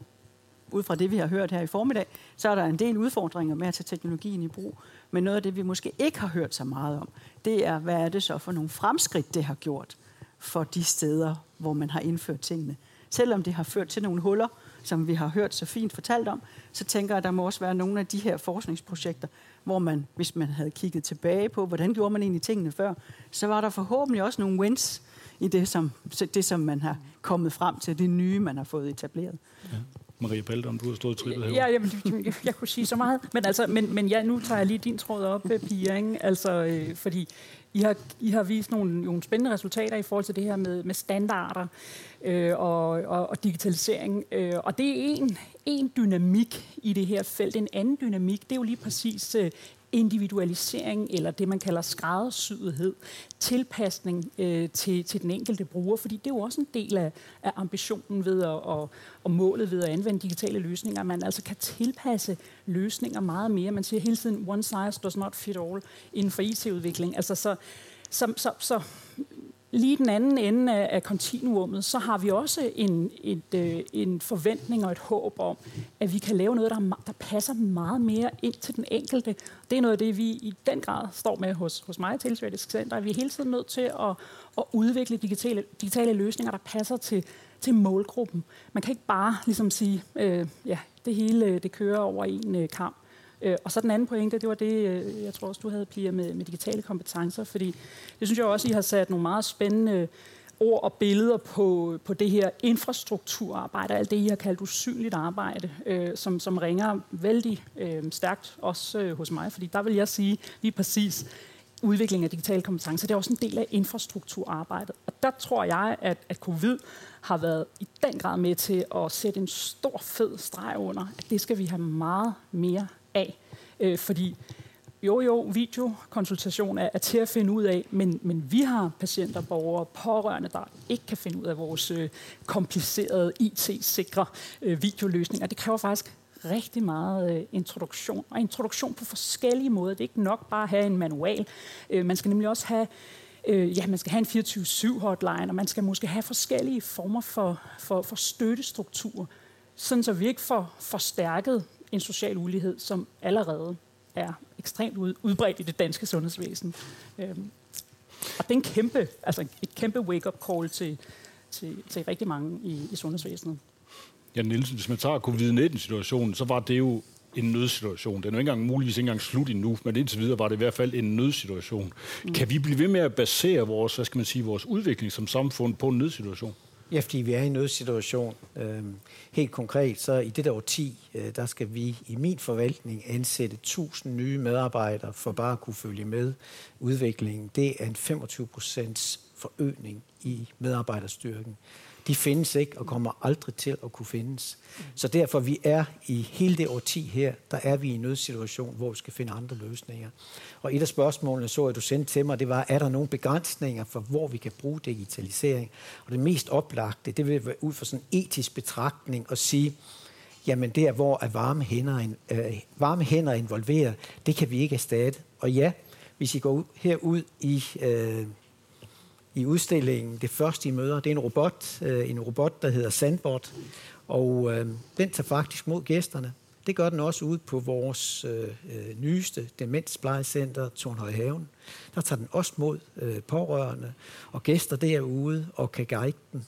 ud fra det, vi har hørt her i formiddag, så er der en del udfordringer med at tage teknologien i brug. Men noget af det, vi måske ikke har hørt så meget om, det er, hvad er det så for nogle fremskridt, det har gjort for de steder, hvor man har indført tingene. Selvom det har ført til nogle huller, som vi har hørt så fint fortalt om, så tænker jeg, at der må også være nogle af de her forskningsprojekter, hvor man, hvis man havde kigget tilbage på, hvordan gjorde man egentlig tingene før, så var der forhåbentlig også nogle wins i det, som, det, som man har kommet frem til, det nye, man har fået etableret. Ja. Maria Balder, om du har stået trippet her. Ja, jamen, jeg, jeg kunne sige så meget. Men, altså, men, men ja, nu tager jeg lige din tråd op, øh, Pia. Ikke? Altså, øh, fordi I har, I har vist nogle, nogle spændende resultater i forhold til det her med, med standarder øh, og, og, og digitalisering. Øh, og det er en, en dynamik i det her felt. En anden dynamik, det er jo lige præcis øh, individualisering, eller det, man kalder skræddersyethed, tilpasning øh, til, til den enkelte bruger, fordi det er jo også en del af, af ambitionen ved at, og, og målet ved at anvende digitale løsninger, at man altså kan tilpasse løsninger meget mere. Man siger hele tiden, one size does not fit all inden for IT-udvikling. Altså så, så, så, så lige den anden ende af, af kontinuummet, så har vi også en, et, øh, en forventning og et håb om, at vi kan lave noget, der, der passer meget mere ind til den enkelte. Det er noget af det, vi i den grad står med hos, hos mig i Center. Vi er hele tiden nødt til at, at udvikle digitale, digitale løsninger, der passer til, til målgruppen. Man kan ikke bare ligesom sige, øh, ja, det hele øh, det kører over en øh, kamp. Øh, og så den anden pointe, det var det, øh, jeg tror også, du havde, Pia, med, med digitale kompetencer, fordi det synes jeg også, I har sat nogle meget spændende ord og billeder på, på det her infrastrukturarbejde, alt det, I har kaldt usynligt arbejde, øh, som, som ringer vældig øh, stærkt også øh, hos mig, fordi der vil jeg sige lige præcis, udvikling af digitale kompetencer, det er også en del af infrastrukturarbejdet. Og der tror jeg, at, at covid har været i den grad med til at sætte en stor fed streg under, at det skal vi have meget mere af. Øh, fordi jo, jo, videokonsultation er, er til at finde ud af, men, men vi har patienter, borgere, pårørende, der ikke kan finde ud af vores øh, komplicerede IT-sikre øh, videoløsninger. Det kræver faktisk rigtig meget øh, introduktion, og introduktion på forskellige måder. Det er ikke nok bare at have en manual. Øh, man skal nemlig også have øh, ja, man skal have en 24-7 hotline, og man skal måske have forskellige former for, for, for støttestrukturer, sådan så vi ikke får forstærket en social ulighed, som allerede er ekstremt udbredt i det danske sundhedsvæsen. Øhm, og det er en kæmpe, altså et kæmpe wake-up call til, til, til rigtig mange i, i sundhedsvæsenet. Ja, Nielsen, hvis man tager covid-19-situationen, så var det jo en nødsituation. Den er jo ikke engang muligvis ikke engang slut endnu, men indtil videre var det i hvert fald en nødsituation. Mm. Kan vi blive ved med at basere vores, hvad skal man sige, vores udvikling som samfund på en nødsituation? Ja, fordi vi er i en nødsituation. Øhm, helt konkret, så i det der 10, øh, der skal vi i min forvaltning ansætte 1000 nye medarbejdere for bare at kunne følge med udviklingen. Det er en 25 procents forøgning i medarbejderstyrken de findes ikke og kommer aldrig til at kunne findes. Så derfor vi er i hele det årti her, der er vi i en nødsituation, hvor vi skal finde andre løsninger. Og et af spørgsmålene, så at du sendte til mig, det var, er der nogle begrænsninger for, hvor vi kan bruge digitalisering? Og det mest oplagte, det vil være ud fra sådan en etisk betragtning og sige, jamen der, hvor er varme hænder, øh, varme hænder involveret, det kan vi ikke erstatte. Og ja, hvis I går ud, herud i øh, i udstillingen. Det første, I møder, det er en robot, øh, en robot, der hedder Sandbot, og øh, den tager faktisk mod gæsterne. Det gør den også ud på vores øh, øh nyeste demensplejecenter, Tornhøjhaven. Der tager den også mod øh, pårørende og gæster derude og kan guide den.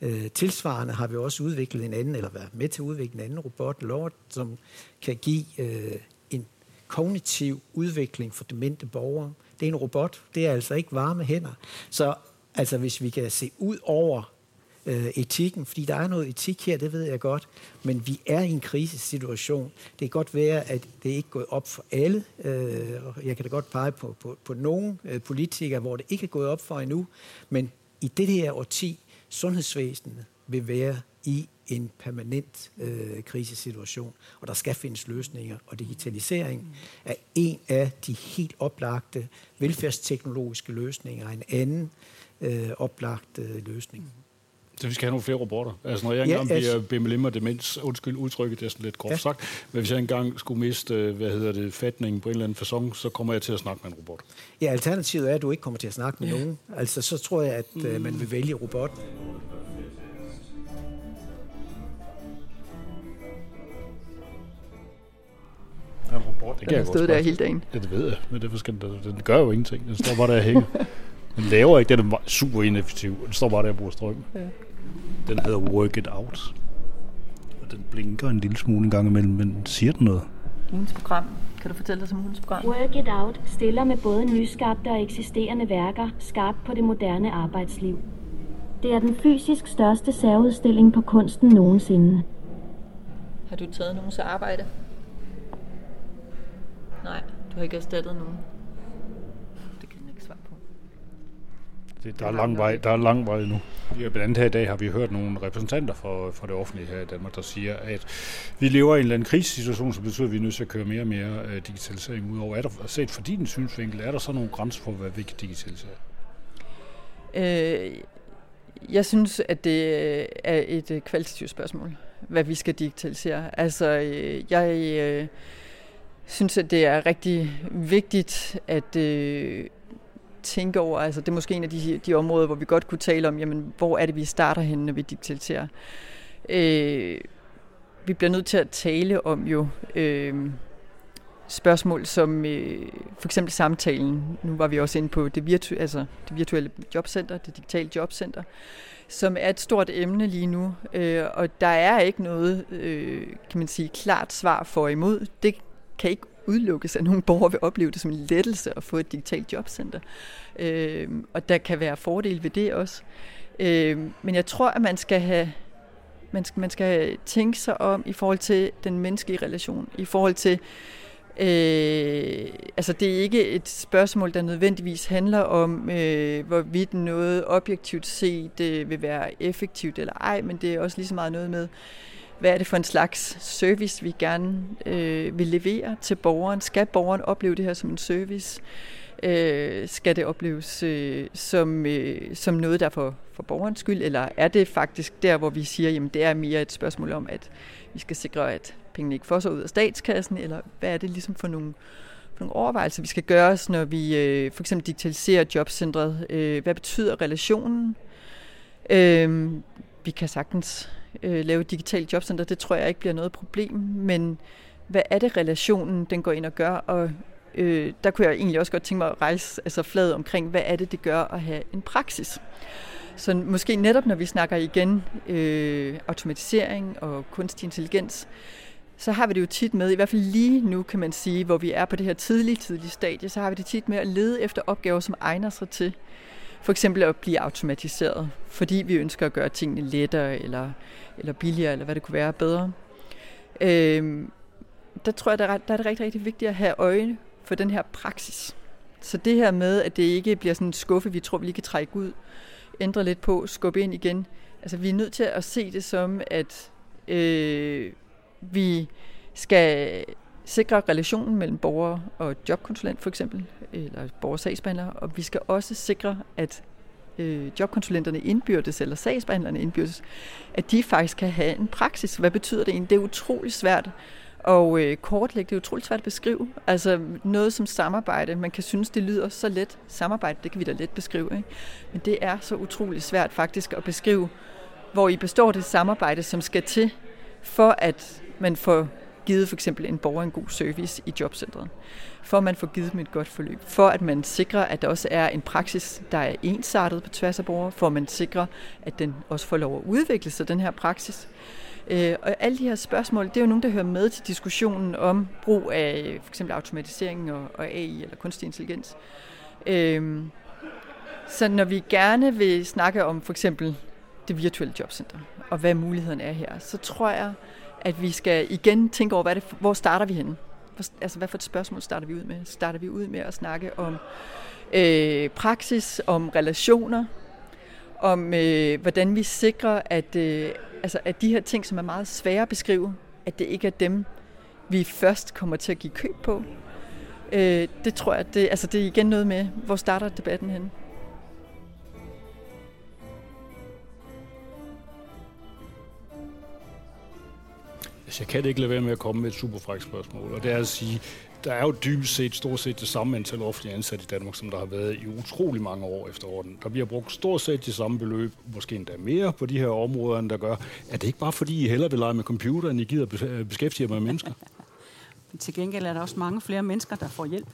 Øh, tilsvarende har vi også udviklet en anden, eller været med til at udvikle en anden robot, Lord, som kan give øh, en kognitiv udvikling for demente borgere det er en robot. Det er altså ikke varme hænder. Så altså, hvis vi kan se ud over øh, etikken, fordi der er noget etik her, det ved jeg godt, men vi er i en krisesituation. Det kan godt være, at det ikke er gået op for alle. Øh, jeg kan da godt pege på, på, på nogle øh, politikere, hvor det ikke er gået op for endnu, men i det her årti, sundhedsvæsenet vil være i en permanent øh, krisesituation, og der skal findes løsninger, og digitalisering er en af de helt oplagte velfærdsteknologiske løsninger, en anden øh, oplagt øh, løsning. Så vi skal have nogle flere robotter. Altså når jeg engang ja, altså, bliver bimmelimmer demens, undskyld udtrykket, det er sådan lidt groft ja. sagt, men hvis jeg engang skulle miste, øh, hvad hedder det, fatningen på en eller anden fasong, så kommer jeg til at snakke med en robot. Ja, alternativet er, at du ikke kommer til at snakke med ja. nogen. Altså så tror jeg, at øh, man vil vælge robot. bort. Det den har stået der hele dagen. Ja, det ved jeg, men det skal, den, den gør jo ingenting. Den står bare der og hænger. Den laver ikke, den er super ineffektiv. Den står bare der og bruger strøm. Ja. Den hedder Work It Out. Og den blinker en lille smule en gang imellem, men siger den noget? Ugens program. Kan du fortælle os om ugens program? Work It Out stiller med både nyskabte og eksisterende værker skarpt på det moderne arbejdsliv. Det er den fysisk største særudstilling på kunsten nogensinde. Har du taget nogen så arbejde? Nej, du har ikke erstattet nogen. Det kan jeg ikke svare på. Det, der, er lang vej, der er lang vej nu. Blandt andet her i dag har vi hørt nogle repræsentanter for, for det offentlige her i Danmark, der siger, at vi lever i en eller anden krisesituation, som betyder, at vi er nødt til at køre mere og mere uh, digitalisering ud over. Er der, set fra din synsvinkel, er der så nogle grænser for, hvad vi kan digitalisere? Øh, jeg synes, at det er et øh, kvalitativt spørgsmål, hvad vi skal digitalisere. Altså, øh, jeg... Øh, synes, at det er rigtig vigtigt at øh, tænke over, altså det er måske en af de, de områder, hvor vi godt kunne tale om, jamen, hvor er det, vi starter henne, når vi digitaliserer. Øh, vi bliver nødt til at tale om jo øh, spørgsmål som øh, for eksempel samtalen. Nu var vi også inde på det, virtu- altså det virtuelle jobcenter, det digitale jobcenter, som er et stort emne lige nu. Øh, og der er ikke noget, øh, kan man sige, klart svar for imod. Det kan ikke udelukkes, at nogle borgere vil opleve det som en lettelse at få et digitalt jobcenter. Øh, og der kan være fordele ved det også. Øh, men jeg tror, at man skal have man skal, man skal tænke sig om i forhold til den menneskelige relation, i forhold til Øh, altså det er ikke et spørgsmål, der nødvendigvis handler om, øh, hvorvidt noget objektivt set øh, vil være effektivt eller ej, men det er også lige så meget noget med, hvad er det for en slags service, vi gerne øh, vil levere til borgeren? Skal borgeren opleve det her som en service? Øh, skal det opleves øh, som, øh, som noget, der er for, for borgerens skyld? Eller er det faktisk der, hvor vi siger, at det er mere et spørgsmål om, at vi skal sikre, at pengene ikke får sig ud af statskassen? Eller hvad er det ligesom for nogle, for nogle overvejelser, vi skal gøre os, når vi øh, for eksempel digitaliserer jobcentret? Øh, hvad betyder relationen? Øh, vi kan sagtens øh, lave et digitalt jobcenter. Det tror jeg ikke bliver noget problem, men hvad er det relationen, den går ind og gør? Og øh, der kunne jeg egentlig også godt tænke mig at rejse altså fladet omkring, hvad er det, det gør at have en praksis? Så måske netop, når vi snakker igen øh, automatisering og kunstig intelligens, så har vi det jo tit med, i hvert fald lige nu kan man sige, hvor vi er på det her tidlige, tidlige stadie, så har vi det tit med at lede efter opgaver, som egner sig til for eksempel at blive automatiseret, fordi vi ønsker at gøre tingene lettere eller, eller billigere, eller hvad det kunne være bedre. Øh, der tror jeg, der er, der er det rigtig, rigtig vigtigt at have øje for den her praksis. Så det her med, at det ikke bliver sådan en skuffe, vi tror, vi lige kan trække ud, ændre lidt på, skubbe ind igen. Altså, vi er nødt til at se det som, at øh, vi skal sikre relationen mellem borger og jobkonsulent for eksempel, eller borgersagsbehandler, og vi skal også sikre, at øh, jobkonsulenterne indbyrdes, eller sagsbehandlerne indbyrdes, at de faktisk kan have en praksis. Hvad betyder det egentlig? Det er utrolig svært og øh, kortlægge, det er utroligt svært at beskrive. Altså noget som samarbejde, man kan synes, det lyder så let. Samarbejde, det kan vi da let beskrive, ikke? Men det er så utroligt svært faktisk at beskrive, hvor I består det samarbejde, som skal til, for at man får givet for eksempel en borger en god service i jobcentret. For at man får givet dem et godt forløb. For at man sikrer, at der også er en praksis, der er ensartet på tværs af borgere. For at man sikrer, at den også får lov at udvikle sig, den her praksis. Øh, og alle de her spørgsmål, det er jo nogen, der hører med til diskussionen om brug af for eksempel automatisering og, og AI eller kunstig intelligens. Øh, så når vi gerne vil snakke om for eksempel det virtuelle jobcenter, og hvad muligheden er her, så tror jeg, at vi skal igen tænke over, hvad det, hvor starter vi henne? Altså, hvad for et spørgsmål starter vi ud med? Starter vi ud med at snakke om øh, praksis, om relationer, om øh, hvordan vi sikrer, at, øh, altså, at de her ting, som er meget svære at beskrive, at det ikke er dem, vi først kommer til at give køb på. Øh, det tror jeg, det, altså, det er igen noget med, hvor starter debatten henne? Jeg kan ikke lade være med at komme med et super frækt spørgsmål, og det er at sige, der er jo dybest set stort set det samme antal offentlige ansatte i Danmark, som der har været i utrolig mange år efterhånden. Der bliver brugt stort set de samme beløb, måske endda mere på de her områder, end der gør. Er det ikke bare fordi, I hellere vil lege med computer, end I gider øh, beskæftige jer med mennesker? Til gengæld er der også mange flere mennesker, der får hjælp.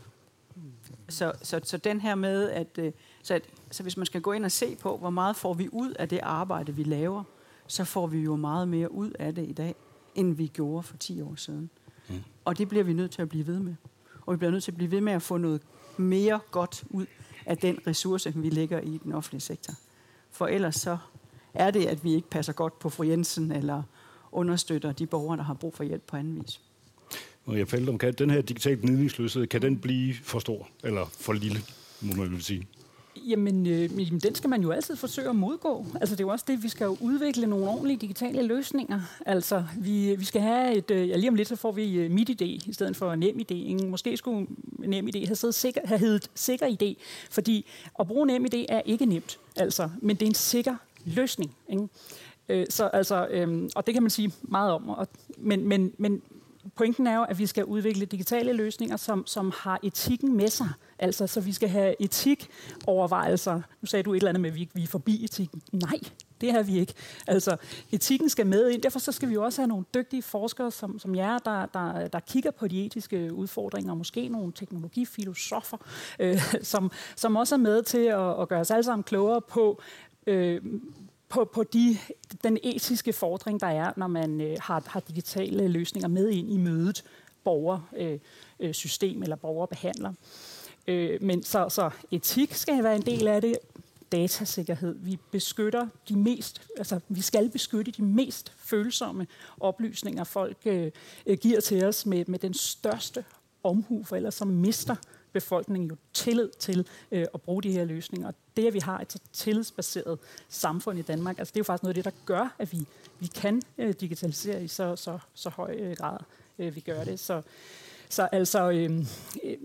Så, så, så den her med, at øh, så, at, så hvis man skal gå ind og se på, hvor meget får vi ud af det arbejde, vi laver, så får vi jo meget mere ud af det i dag, end vi gjorde for 10 år siden. Mm. Og det bliver vi nødt til at blive ved med. Og vi bliver nødt til at blive ved med at få noget mere godt ud af den ressource, vi lægger i den offentlige sektor. For ellers så er det, at vi ikke passer godt på fru Jensen, eller understøtter de borgere, der har brug for hjælp på anden vis. Maria Feldum, kan den her digitale gnidningsløshed, kan den blive for stor, eller for lille, må man vil sige? Jamen, øh, den skal man jo altid forsøge at modgå. Altså, det er jo også det, vi skal jo udvikle nogle ordentlige digitale løsninger. Altså, vi, vi skal have et... Øh, ja, lige om lidt, så får vi øh, MitID i stedet for NemID. Ikke? Måske skulle NemID have, siddet sikker, have heddet sikker idé, fordi at bruge NemID er ikke nemt, altså, men det er en sikker løsning. Ikke? Øh, så, altså, øh, og det kan man sige meget om. Og, men, men, men pointen er jo, at vi skal udvikle digitale løsninger, som, som har etikken med sig. Altså, så vi skal have etikovervejelser. Nu sagde du et eller andet med, at vi, vi er forbi etikken. Nej, det har vi ikke. Altså, etikken skal med ind. Derfor så skal vi jo også have nogle dygtige forskere, som, som jer, der, der, der kigger på de etiske udfordringer, og måske nogle teknologifilosofer, øh, som, som også er med til at, at gøre os alle sammen klogere på, øh, på, på de, den etiske fordring, der er, når man øh, har, har digitale løsninger med ind i mødet borgersystem øh, øh, eller borgerbehandler. Øh, men så, så etik skal være en del af det. Datasikkerhed. Vi beskytter de mest, altså vi skal beskytte de mest følsomme oplysninger, folk øh, øh, giver til os med, med den største omhu, for ellers så mister befolkningen jo tillid til øh, at bruge de her løsninger. Og det, at vi har et så tillidsbaseret samfund i Danmark, altså det er jo faktisk noget af det, der gør, at vi, vi kan øh, digitalisere i så, så, så høj øh, grad, øh, vi gør det. Så, så altså, øh, øh,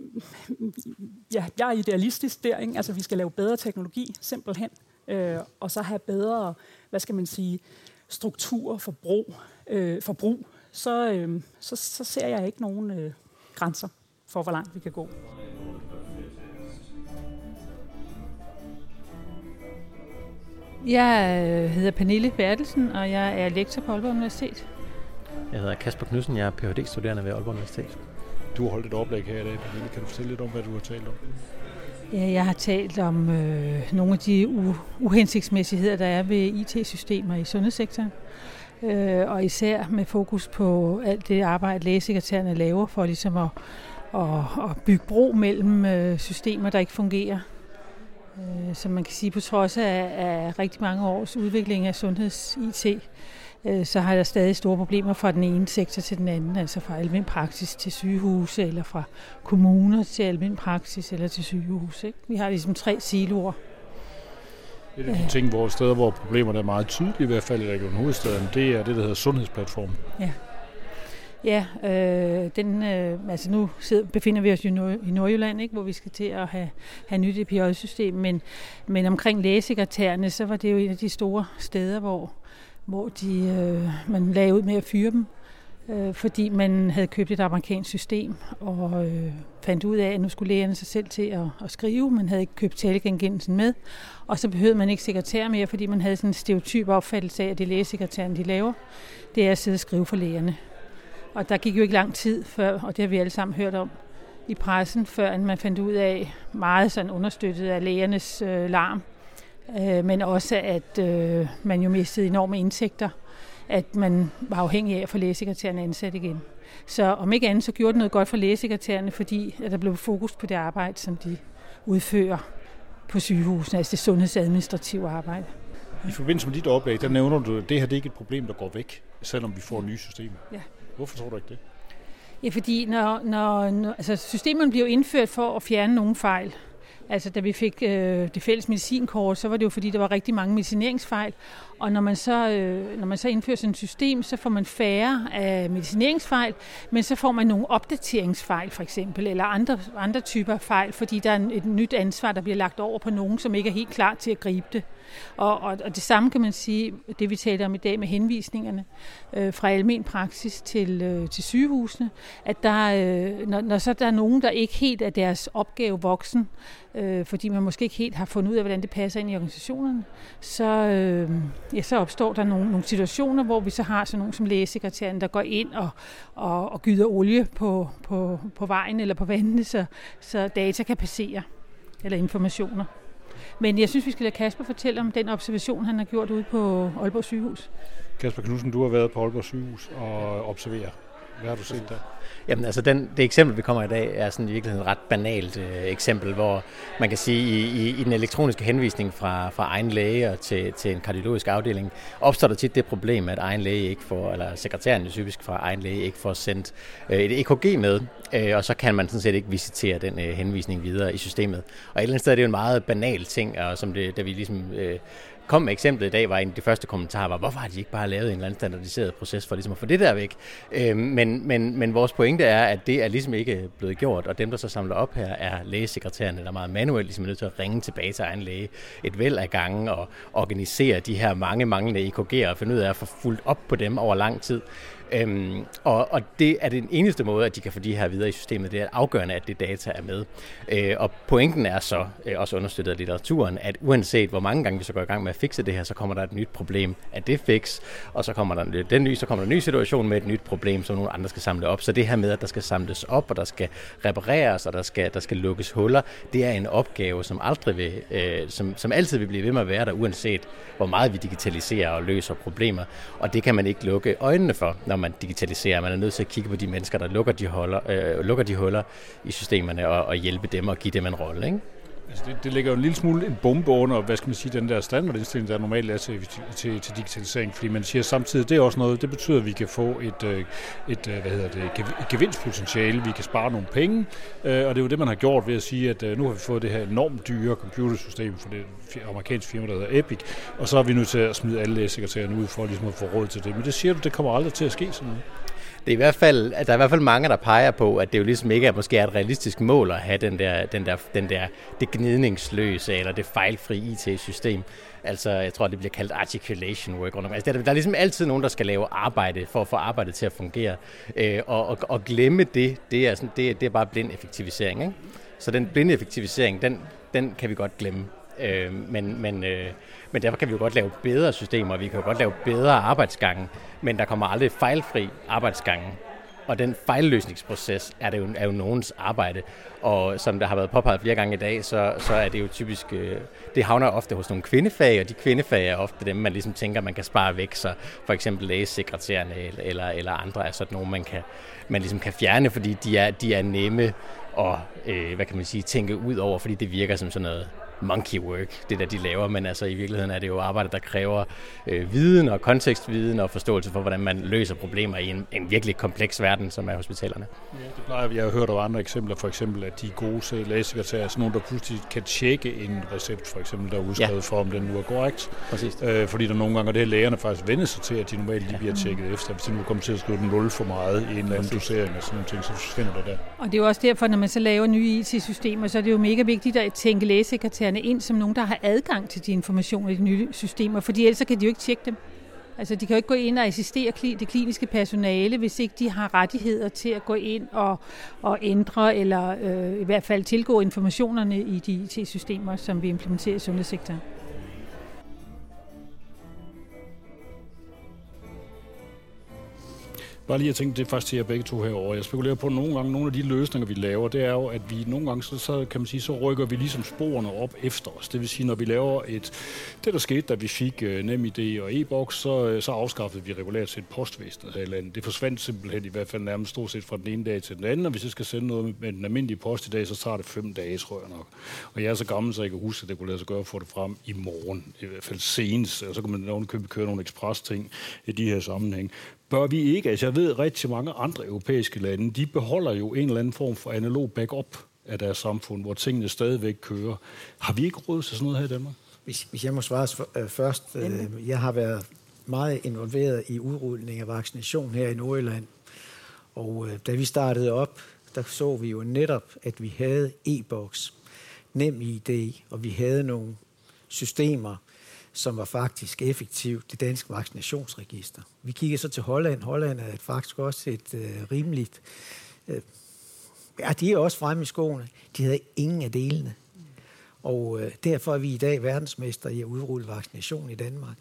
ja, jeg er idealistisk der. Ikke? Altså, vi skal lave bedre teknologi, simpelthen. Øh, og så have bedre, hvad skal man sige, struktur for brug, øh, for brug. Så, øh, så, så ser jeg ikke nogen øh, grænser for, hvor langt vi kan gå. Jeg øh, hedder Pernille Bertelsen, og jeg er lektor på Aalborg Universitet. Jeg hedder Kasper Knudsen, jeg er Ph.D.-studerende ved Aalborg Universitet. Du har holdt et oplæg her i dag, Pernille. Kan du fortælle lidt om, hvad du har talt om? Ja, jeg har talt om øh, nogle af de u- uhensigtsmæssigheder, der er ved IT-systemer i sundhedssektoren. øh, og især med fokus på alt det arbejde, lægesekretærerne laver for ligesom at, at, at bygge bro mellem øh, systemer, der ikke fungerer. Øh, som man kan sige, på trods af, af rigtig mange års udvikling af sundheds-IT, så har der stadig store problemer fra den ene sektor til den anden, altså fra almindelig praksis til sygehuse, eller fra kommuner til almindelig praksis eller til sygehuse. Ikke? Vi har ligesom tre siloer. Et af de ting, hvor steder, hvor problemerne er meget tydelige, i hvert fald i Region Hovedstaden, det er det, der hedder Sundhedsplatform. Ja. Ja, øh, den, øh, altså nu sidder, befinder vi os jo i Nordjylland, ikke, hvor vi skal til at have, have nyt EPJ-system, men, men omkring lægesekretærerne, så var det jo en af de store steder, hvor, hvor de, øh, man lagde ud med at fyre dem, øh, fordi man havde købt et amerikansk system, og øh, fandt ud af, at nu skulle lægerne sig selv til at, at skrive. Man havde ikke købt talegenkendelsen med, og så behøvede man ikke sekretær mere, fordi man havde sådan en stereotyp opfattelse af, at det lægesekretæren, de laver, det er at sidde og skrive for lægerne. Og der gik jo ikke lang tid før, og det har vi alle sammen hørt om i pressen, før man fandt ud af, meget sådan understøttet af lægernes øh, larm, øh, men også at øh, man jo mistede enorme indtægter, at man var afhængig af at få lægesekretærerne ansat igen. Så om ikke andet, så gjorde det noget godt for lægesekretærerne, fordi at der blev fokus på det arbejde, som de udfører på sygehusene, altså det sundhedsadministrative arbejde. I forbindelse med dit oplæg, der nævner du, at det her det er ikke et problem, der går væk, selvom vi får nye systemer. Ja. Hvorfor tror du ikke det? Ja, fordi når, når, når altså systemerne bliver indført for at fjerne nogle fejl. Altså da vi fik øh, det fælles medicinkort, så var det jo fordi, der var rigtig mange medicineringsfejl. Og når man, så, øh, når man så indfører sådan et system, så får man færre af medicineringsfejl, men så får man nogle opdateringsfejl for eksempel, eller andre, andre typer fejl, fordi der er et nyt ansvar, der bliver lagt over på nogen, som ikke er helt klar til at gribe det. Og, og, og det samme kan man sige, det vi taler om i dag med henvisningerne øh, fra almen praksis til, øh, til sygehusene, at der, øh, når, når så der er nogen, der ikke helt er deres opgave voksen, øh, fordi man måske ikke helt har fundet ud af, hvordan det passer ind i organisationerne, så, øh, ja, så opstår der nogle, nogle situationer, hvor vi så har sådan nogen som lægesekretæren, der går ind og, og, og gyder olie på, på, på vejen eller på vandene, så, så data kan passere, eller informationer. Men jeg synes, vi skal lade Kasper fortælle om den observation, han har gjort ude på Aalborg sygehus. Kasper Knudsen, du har været på Aalborg sygehus og observeret. Hvad har du set der? Jamen altså, den, det eksempel, vi kommer i dag, er sådan i virkeligheden et ret banalt øh, eksempel, hvor man kan sige, i, i, i den elektroniske henvisning fra, fra egen læge og til, til en kardiologisk afdeling, opstår der tit det problem, at egen læge ikke får, eller sekretæren typisk fra egen læge ikke får sendt øh, et EKG med, øh, og så kan man sådan set ikke visitere den øh, henvisning videre i systemet. Og et eller andet sted er det jo en meget banal ting, og som det, da vi ligesom... Øh, kom med eksemplet i dag, var en af de første kommentarer, var, hvorfor har de ikke bare lavet en eller anden standardiseret proces for ligesom at få det der væk? Øh, men, men, men vores pointe er, at det er ligesom ikke blevet gjort, og dem, der så samler op her, er lægesekretærerne, der meget manuelt ligesom er nødt til at ringe tilbage til egen læge et væld af gange og organisere de her mange manglende EKG'er og finde ud af at få fuldt op på dem over lang tid. Øhm, og, og det er den eneste måde, at de kan få de her videre i systemet. Det er afgørende, at det data er med. Øh, og pointen er så, øh, også understøttet af litteraturen, at uanset hvor mange gange vi så går i gang med at fikse det her, så kommer der et nyt problem af det fix, og så kommer der den nye, så kommer der en ny situation med et nyt problem, som nogle andre skal samle op. Så det her med, at der skal samles op, og der skal repareres, og der skal, der skal lukkes huller, det er en opgave, som aldrig vil, øh, som, som altid vil blive ved med at være der, uanset hvor meget vi digitaliserer og løser problemer. Og det kan man ikke lukke øjnene for, når man digitaliserer. Man er nødt til at kigge på de mennesker, der lukker de, huller, øh, lukker de huller i systemerne og, og hjælpe dem og give dem en rolle. Ikke? Altså det, det ligger jo en lille smule en bombe under, hvad skal man sige, den der standardindstilling, der normalt er til, til, til digitalisering, fordi man siger samtidig, det er også noget, det betyder, at vi kan få et, øh, et, øh, hvad hedder det, et gevinstpotentiale, vi kan spare nogle penge, øh, og det er jo det, man har gjort ved at sige, at nu har vi fået det her enormt dyre computersystem for det amerikanske firma, der hedder Epic, og så er vi nødt til at smide alle lægesekretærerne ud for ligesom at få råd til det. Men det siger du, det kommer aldrig til at ske sådan noget det er i hvert fald, at der er i hvert fald mange, der peger på, at det jo ligesom ikke er, måske er et realistisk mål at have den der, den der, den der, det gnidningsløse eller det fejlfri IT-system. Altså, jeg tror, det bliver kaldt articulation work. Altså, der, der er ligesom altid nogen, der skal lave arbejde for at få arbejdet til at fungere. Øh, og, og, og glemme det, det er, sådan, det, det er bare blind effektivisering. Ikke? Så den blinde effektivisering, den, den kan vi godt glemme. Øh, men, men, øh, men derfor kan vi jo godt lave bedre systemer, vi kan jo godt lave bedre arbejdsgange, men der kommer aldrig fejlfri arbejdsgange. Og den fejlløsningsproces er, det jo, er jo nogens arbejde. Og som der har været påpeget flere gange i dag, så, så er det jo typisk, øh, det havner ofte hos nogle kvindefag, og de kvindefag er ofte dem, man ligesom tænker, man kan spare væk. Så for eksempel lægesekretærerne eller, eller andre er sådan nogle, man, kan, man ligesom kan fjerne, fordi de er, de er nemme at øh, hvad kan man sige, tænke ud over, fordi det virker som sådan noget monkey work, det der de laver, men altså i virkeligheden er det jo arbejde, der kræver øh, viden og kontekstviden og forståelse for, hvordan man løser problemer i en, en virkelig kompleks verden, som er hospitalerne. Ja, det plejer vi. Jeg har hørt over andre eksempler, for eksempel at de gode lægesekretærer, sådan nogle, der pludselig kan tjekke en recept, for eksempel, der er udskrevet ja. for, om den nu er korrekt. Præcis. Øh, fordi der nogle gange, og det har lægerne faktisk vendt sig til, at de normalt lige bliver tjekket efter. Hvis de nu kommer til at skrive den 0 for meget i en eller anden dosering og sådan nogle ting, så forsvinder det der. Og det er jo også derfor, når man så laver nye IT-systemer, så er det jo mega vigtigt at tænke lægesekretærerne ind som nogen, der har adgang til de informationer i de nye systemer, fordi ellers kan de jo ikke tjekke dem. Altså, de kan jo ikke gå ind og assistere det kliniske personale, hvis ikke de har rettigheder til at gå ind og, og ændre, eller øh, i hvert fald tilgå informationerne i de IT-systemer, som vi implementerer i sundhedssektoren. Bare lige at tænke, det er faktisk til jer begge to herovre. Jeg spekulerer på, at nogle gange, nogle af de løsninger, vi laver, det er jo, at vi nogle gange, så, så kan man sige, så rykker vi ligesom sporene op efter os. Det vil sige, når vi laver et... Det, der skete, da vi fik uh, NemID og e-boks, så, øh, så afskaffede vi regulært set postvæsenet her i landet. Det forsvandt simpelthen i hvert fald nærmest stort set fra den ene dag til den anden, og hvis jeg skal sende noget med den almindelige post i dag, så tager det fem dage, tror jeg nok. Og jeg er så gammel, så jeg kan huske, at det kunne lade sig gøre at få det frem i morgen, i hvert fald senest, og så kan man købe køre nogle ekspres ting i de her sammenhæng bør vi ikke. Altså jeg ved, at rigtig mange andre europæiske lande, de beholder jo en eller anden form for analog backup af deres samfund, hvor tingene stadigvæk kører. Har vi ikke råd til sådan noget her i Danmark? Hvis, hvis jeg må svare øh, først. Øh, jeg har været meget involveret i udrulning af vaccination her i Nordjylland. Og øh, da vi startede op, der så vi jo netop, at vi havde e-boks, nem ID, og vi havde nogle systemer, som var faktisk effektivt, det danske vaccinationsregister. Vi kigger så til Holland. Holland er faktisk også et øh, rimeligt... Øh, ja, de er også fremme i skoene. De havde ingen af delene. Og øh, derfor er vi i dag verdensmester i at udrulle vaccination i Danmark.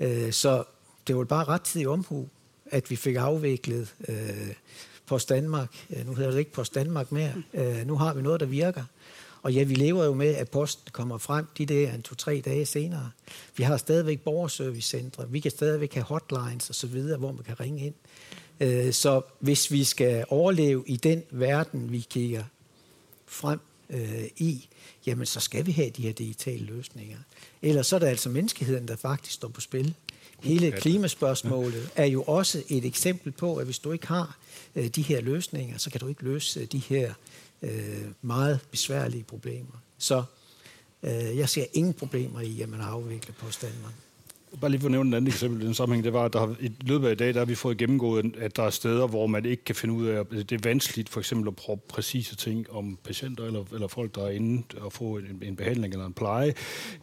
Øh, så det var bare ret tid i omhu, at vi fik afviklet øh, Post Danmark. Øh, nu hedder det ikke Post Danmark mere. Øh, nu har vi noget, der virker. Og ja, vi lever jo med, at posten kommer frem de der en to-tre dage senere. Vi har stadigvæk borgerservicecentre, vi kan stadigvæk have hotlines osv., hvor man kan ringe ind. Øh, så hvis vi skal overleve i den verden, vi kigger frem øh, i, jamen så skal vi have de her digitale løsninger. Ellers så er det altså menneskeheden, der faktisk står på spil. Hele klimaspørgsmålet er jo også et eksempel på, at hvis du ikke har øh, de her løsninger, så kan du ikke løse de her øh, meget besværlige problemer. Så øh, jeg ser ingen problemer i, at man har afviklet Post Danmark. Bare lige for at nævne et andet eksempel i den sammenhæng, det var, at der har, i løbet af i dag, der har vi fået gennemgået, at der er steder, hvor man ikke kan finde ud af, at altså, det er vanskeligt for eksempel at prøve præcise ting om patienter eller, eller folk, der er inde og få en, en behandling eller en pleje,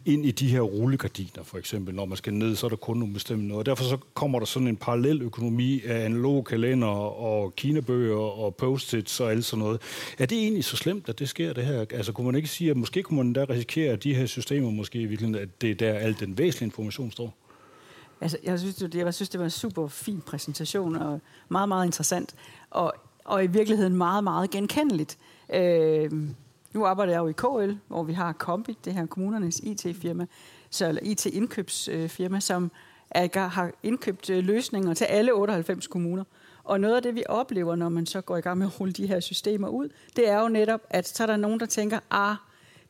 ind i de her rullegardiner for eksempel. Når man skal ned, så er der kun nogle bestemte noget. Derfor så kommer der sådan en parallel økonomi af analoge kalender og kinebøger og post-its og alt sådan noget. Er det egentlig så slemt, at det sker det her? Altså kunne man ikke sige, at måske kunne man da risikere, at de her systemer måske i virkeligheden, at det er der al den væsentlige information står? Altså, jeg, synes, det, jeg synes, det var en super fin præsentation, og meget, meget interessant, og, og i virkeligheden meget, meget genkendeligt. Øh, nu arbejder jeg jo i KL, hvor vi har Kombi, det her kommunernes IT-firma, så, eller IT-indkøbsfirma, som er, har indkøbt øh, løsninger til alle 98 kommuner. Og noget af det, vi oplever, når man så går i gang med at rulle de her systemer ud, det er jo netop, at så er der nogen, der tænker, ah,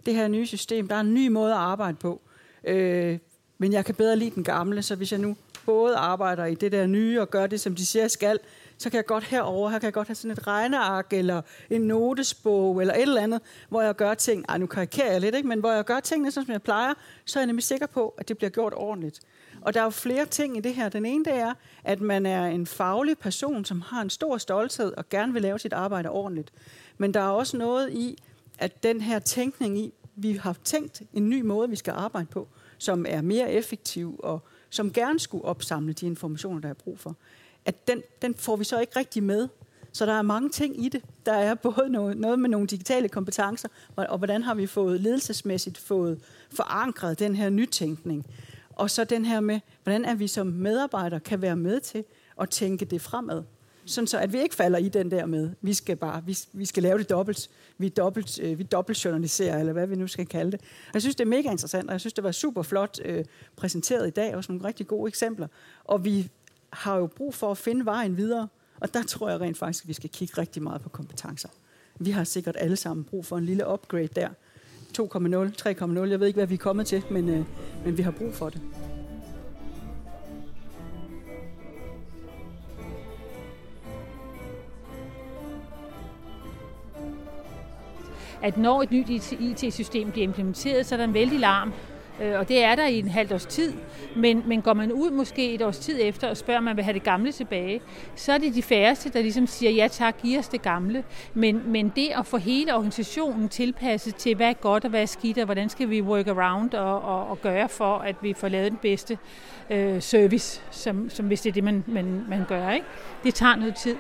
det her nye system, der er en ny måde at arbejde på. Øh, men jeg kan bedre lide den gamle, så hvis jeg nu både arbejder i det der nye og gør det, som de siger, jeg skal, så kan jeg godt herover, her kan jeg godt have sådan et regneark, eller en notesbog, eller et eller andet, hvor jeg gør ting, ej nu karikerer jeg lidt, ikke? men hvor jeg gør tingene, som jeg plejer, så er jeg nemlig sikker på, at det bliver gjort ordentligt. Og der er jo flere ting i det her. Den ene det er, at man er en faglig person, som har en stor stolthed og gerne vil lave sit arbejde ordentligt. Men der er også noget i, at den her tænkning i, vi har tænkt en ny måde, vi skal arbejde på som er mere effektiv og som gerne skulle opsamle de informationer, der er brug for, at den, den får vi så ikke rigtig med. Så der er mange ting i det. Der er både noget, noget med nogle digitale kompetencer, og, og hvordan har vi fået ledelsesmæssigt fået forankret den her nytænkning. Og så den her med, hvordan er vi som medarbejdere kan være med til at tænke det fremad. Sådan så, at vi ikke falder i den der med, vi skal bare, vi, vi skal lave det dobbelt, vi dobbelt, øh, vi dobbelt journaliserer, eller hvad vi nu skal kalde det. Og jeg synes, det er mega interessant, og jeg synes, det var super flot øh, præsenteret i dag, også nogle rigtig gode eksempler. Og vi har jo brug for at finde vejen videre, og der tror jeg rent faktisk, at vi skal kigge rigtig meget på kompetencer. Vi har sikkert alle sammen brug for en lille upgrade der. 2,0, 3,0, jeg ved ikke, hvad vi er kommet til, men, øh, men vi har brug for det. At når et nyt IT-system bliver implementeret, så er der en vældig larm. Øh, og det er der i en halv års tid. Men, men går man ud måske et års tid efter og spørger, om man vil have det gamle tilbage, så er det de færreste, der ligesom siger, ja tak, giv os det gamle. Men, men det at få hele organisationen tilpasset til, hvad er godt og hvad er skidt, og hvordan skal vi work around og, og, og gøre for, at vi får lavet den bedste øh, service, som, som hvis det er det, man, man, man gør. Ikke? Det tager noget tid.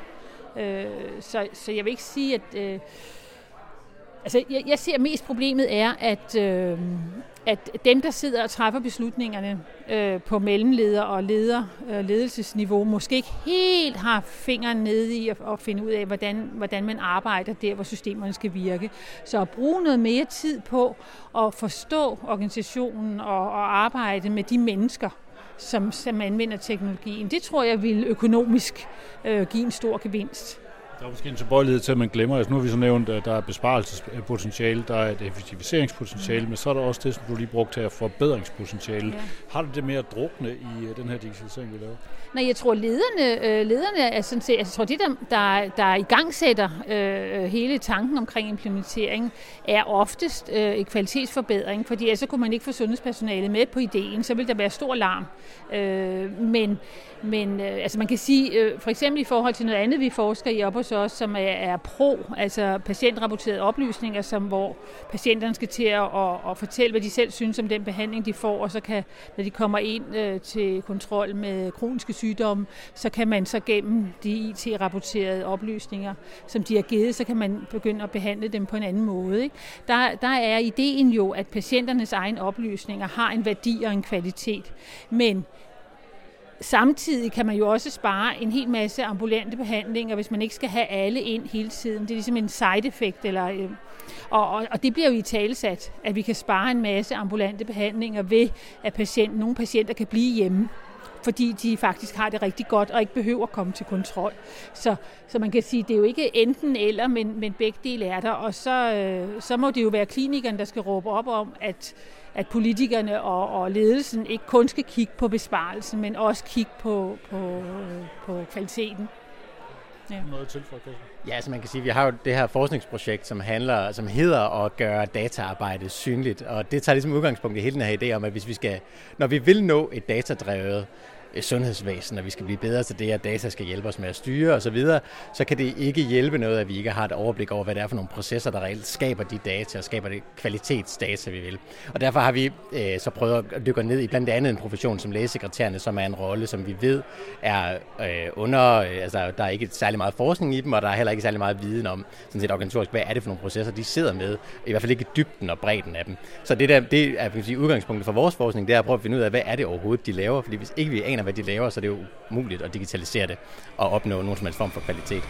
Øh, så, så jeg vil ikke sige, at... Øh, Altså, jeg, jeg ser mest problemet er, at, øh, at dem, der sidder og træffer beslutningerne øh, på mellemleder og leder, øh, ledelsesniveau, måske ikke helt har fingeren nede i at, at finde ud af, hvordan, hvordan man arbejder der, hvor systemerne skal virke. Så at bruge noget mere tid på at forstå organisationen og, og arbejde med de mennesker, som, som anvender teknologien, det tror jeg vil økonomisk øh, give en stor gevinst. Der er måske en tilbøjelighed til, at man glemmer, altså nu har vi så nævnt, at der er besparelsespotentiale, der er et effektiviseringspotentiale, mm. men så er der også det, som du lige brugte her, forbedringspotentiale. Ja. Har du det mere drukne i øh, den her digitalisering, vi laver? Nej, jeg tror, lederne, øh, lederne er sådan set, altså, jeg tror, det, der, der, der i gang sætter øh, hele tanken omkring implementering, er oftest øh, en kvalitetsforbedring, fordi ellers kunne man ikke få sundhedspersonalet med på ideen, så vil der være stor larm. Øh, men men øh, altså man kan sige, øh, for eksempel i forhold til noget andet, vi forsker i op hos os, som er, er pro, altså patientrapporterede oplysninger, som hvor patienterne skal til at, og, og fortælle, hvad de selv synes om den behandling, de får, og så kan, når de kommer ind øh, til kontrol med kroniske sygdomme, så kan man så gennem de IT-rapporterede oplysninger, som de har givet, så kan man begynde at behandle dem på en anden måde. Ikke? Der, der er ideen jo, at patienternes egen oplysninger har en værdi og en kvalitet, men Samtidig kan man jo også spare en hel masse ambulante behandlinger, hvis man ikke skal have alle ind hele tiden. Det er ligesom en side-effekt. Eller, øh, og, og, og det bliver jo i talesat, at vi kan spare en masse ambulante behandlinger ved, at patient, nogle patienter kan blive hjemme fordi de faktisk har det rigtig godt og ikke behøver at komme til kontrol. Så, så man kan sige, det er jo ikke enten eller, men, men begge dele er der. Og så, øh, så må det jo være klinikeren, der skal råbe op om, at at politikerne og, og ledelsen ikke kun skal kigge på besparelsen, men også kigge på, på, på kvaliteten. Ja. Noget til for Ja, altså man kan sige, at vi har jo det her forskningsprojekt, som handler, som hedder at gøre dataarbejdet synligt, og det tager ligesom udgangspunkt i hele den her idé om, at hvis vi skal, når vi vil nå et datadrevet Øh, sundhedsvæsen, og vi skal blive bedre til det, at data skal hjælpe os med at styre osv., så, så kan det ikke hjælpe noget, at vi ikke har et overblik over, hvad det er for nogle processer, der reelt skaber de data og skaber det kvalitetsdata, vi vil. Og derfor har vi øh, så prøvet at dykke ned i blandt andet en profession som lægesekretærerne, som er en rolle, som vi ved er øh, under, øh, altså der er ikke særlig meget forskning i dem, og der er heller ikke særlig meget viden om sådan set organisatorisk, hvad er det for nogle processer, de sidder med, i hvert fald ikke dybden og bredden af dem. Så det, der, det er kan sige, udgangspunktet for vores forskning, det er at prøve at finde ud af, hvad er det overhovedet, de laver, fordi hvis ikke vi aner, hvad de laver, så det er jo muligt at digitalisere det og opnå nogen som helst form for kvalitet.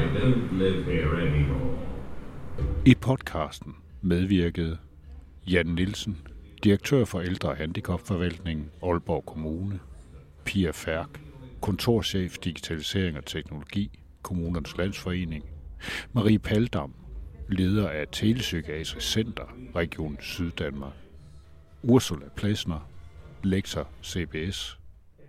I don't live here anymore. I podcasten medvirkede Jan Nielsen, direktør for Ældre- og Handicapforvaltningen Aalborg Kommune, Pia Færk, kontorchef Digitalisering og Teknologi, Kommunernes Landsforening, Marie Paldam, leder af Telepsykiatrisk Center, Region Syddanmark. Ursula Plesner, lektor CBS.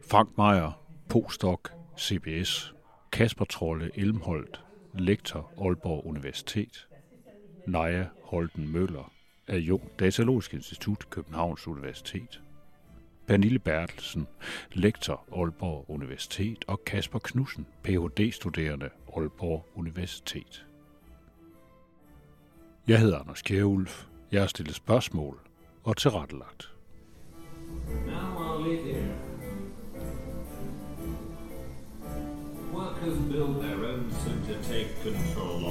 Frank Meier, postdoc CBS. Kasper Trolle Elmholdt, lektor Aalborg Universitet. Naja Holten Møller, adjunkt Datalogisk Institut, Københavns Universitet. Pernille Bertelsen, lektor Aalborg Universitet, og Kasper Knudsen, Ph.D.-studerende Aalborg Universitet. Jeg hedder Anders Kjærulf. Jeg har stillet spørgsmål og tilrettelagt. Now I'll leave here. Workers build their own suit to take control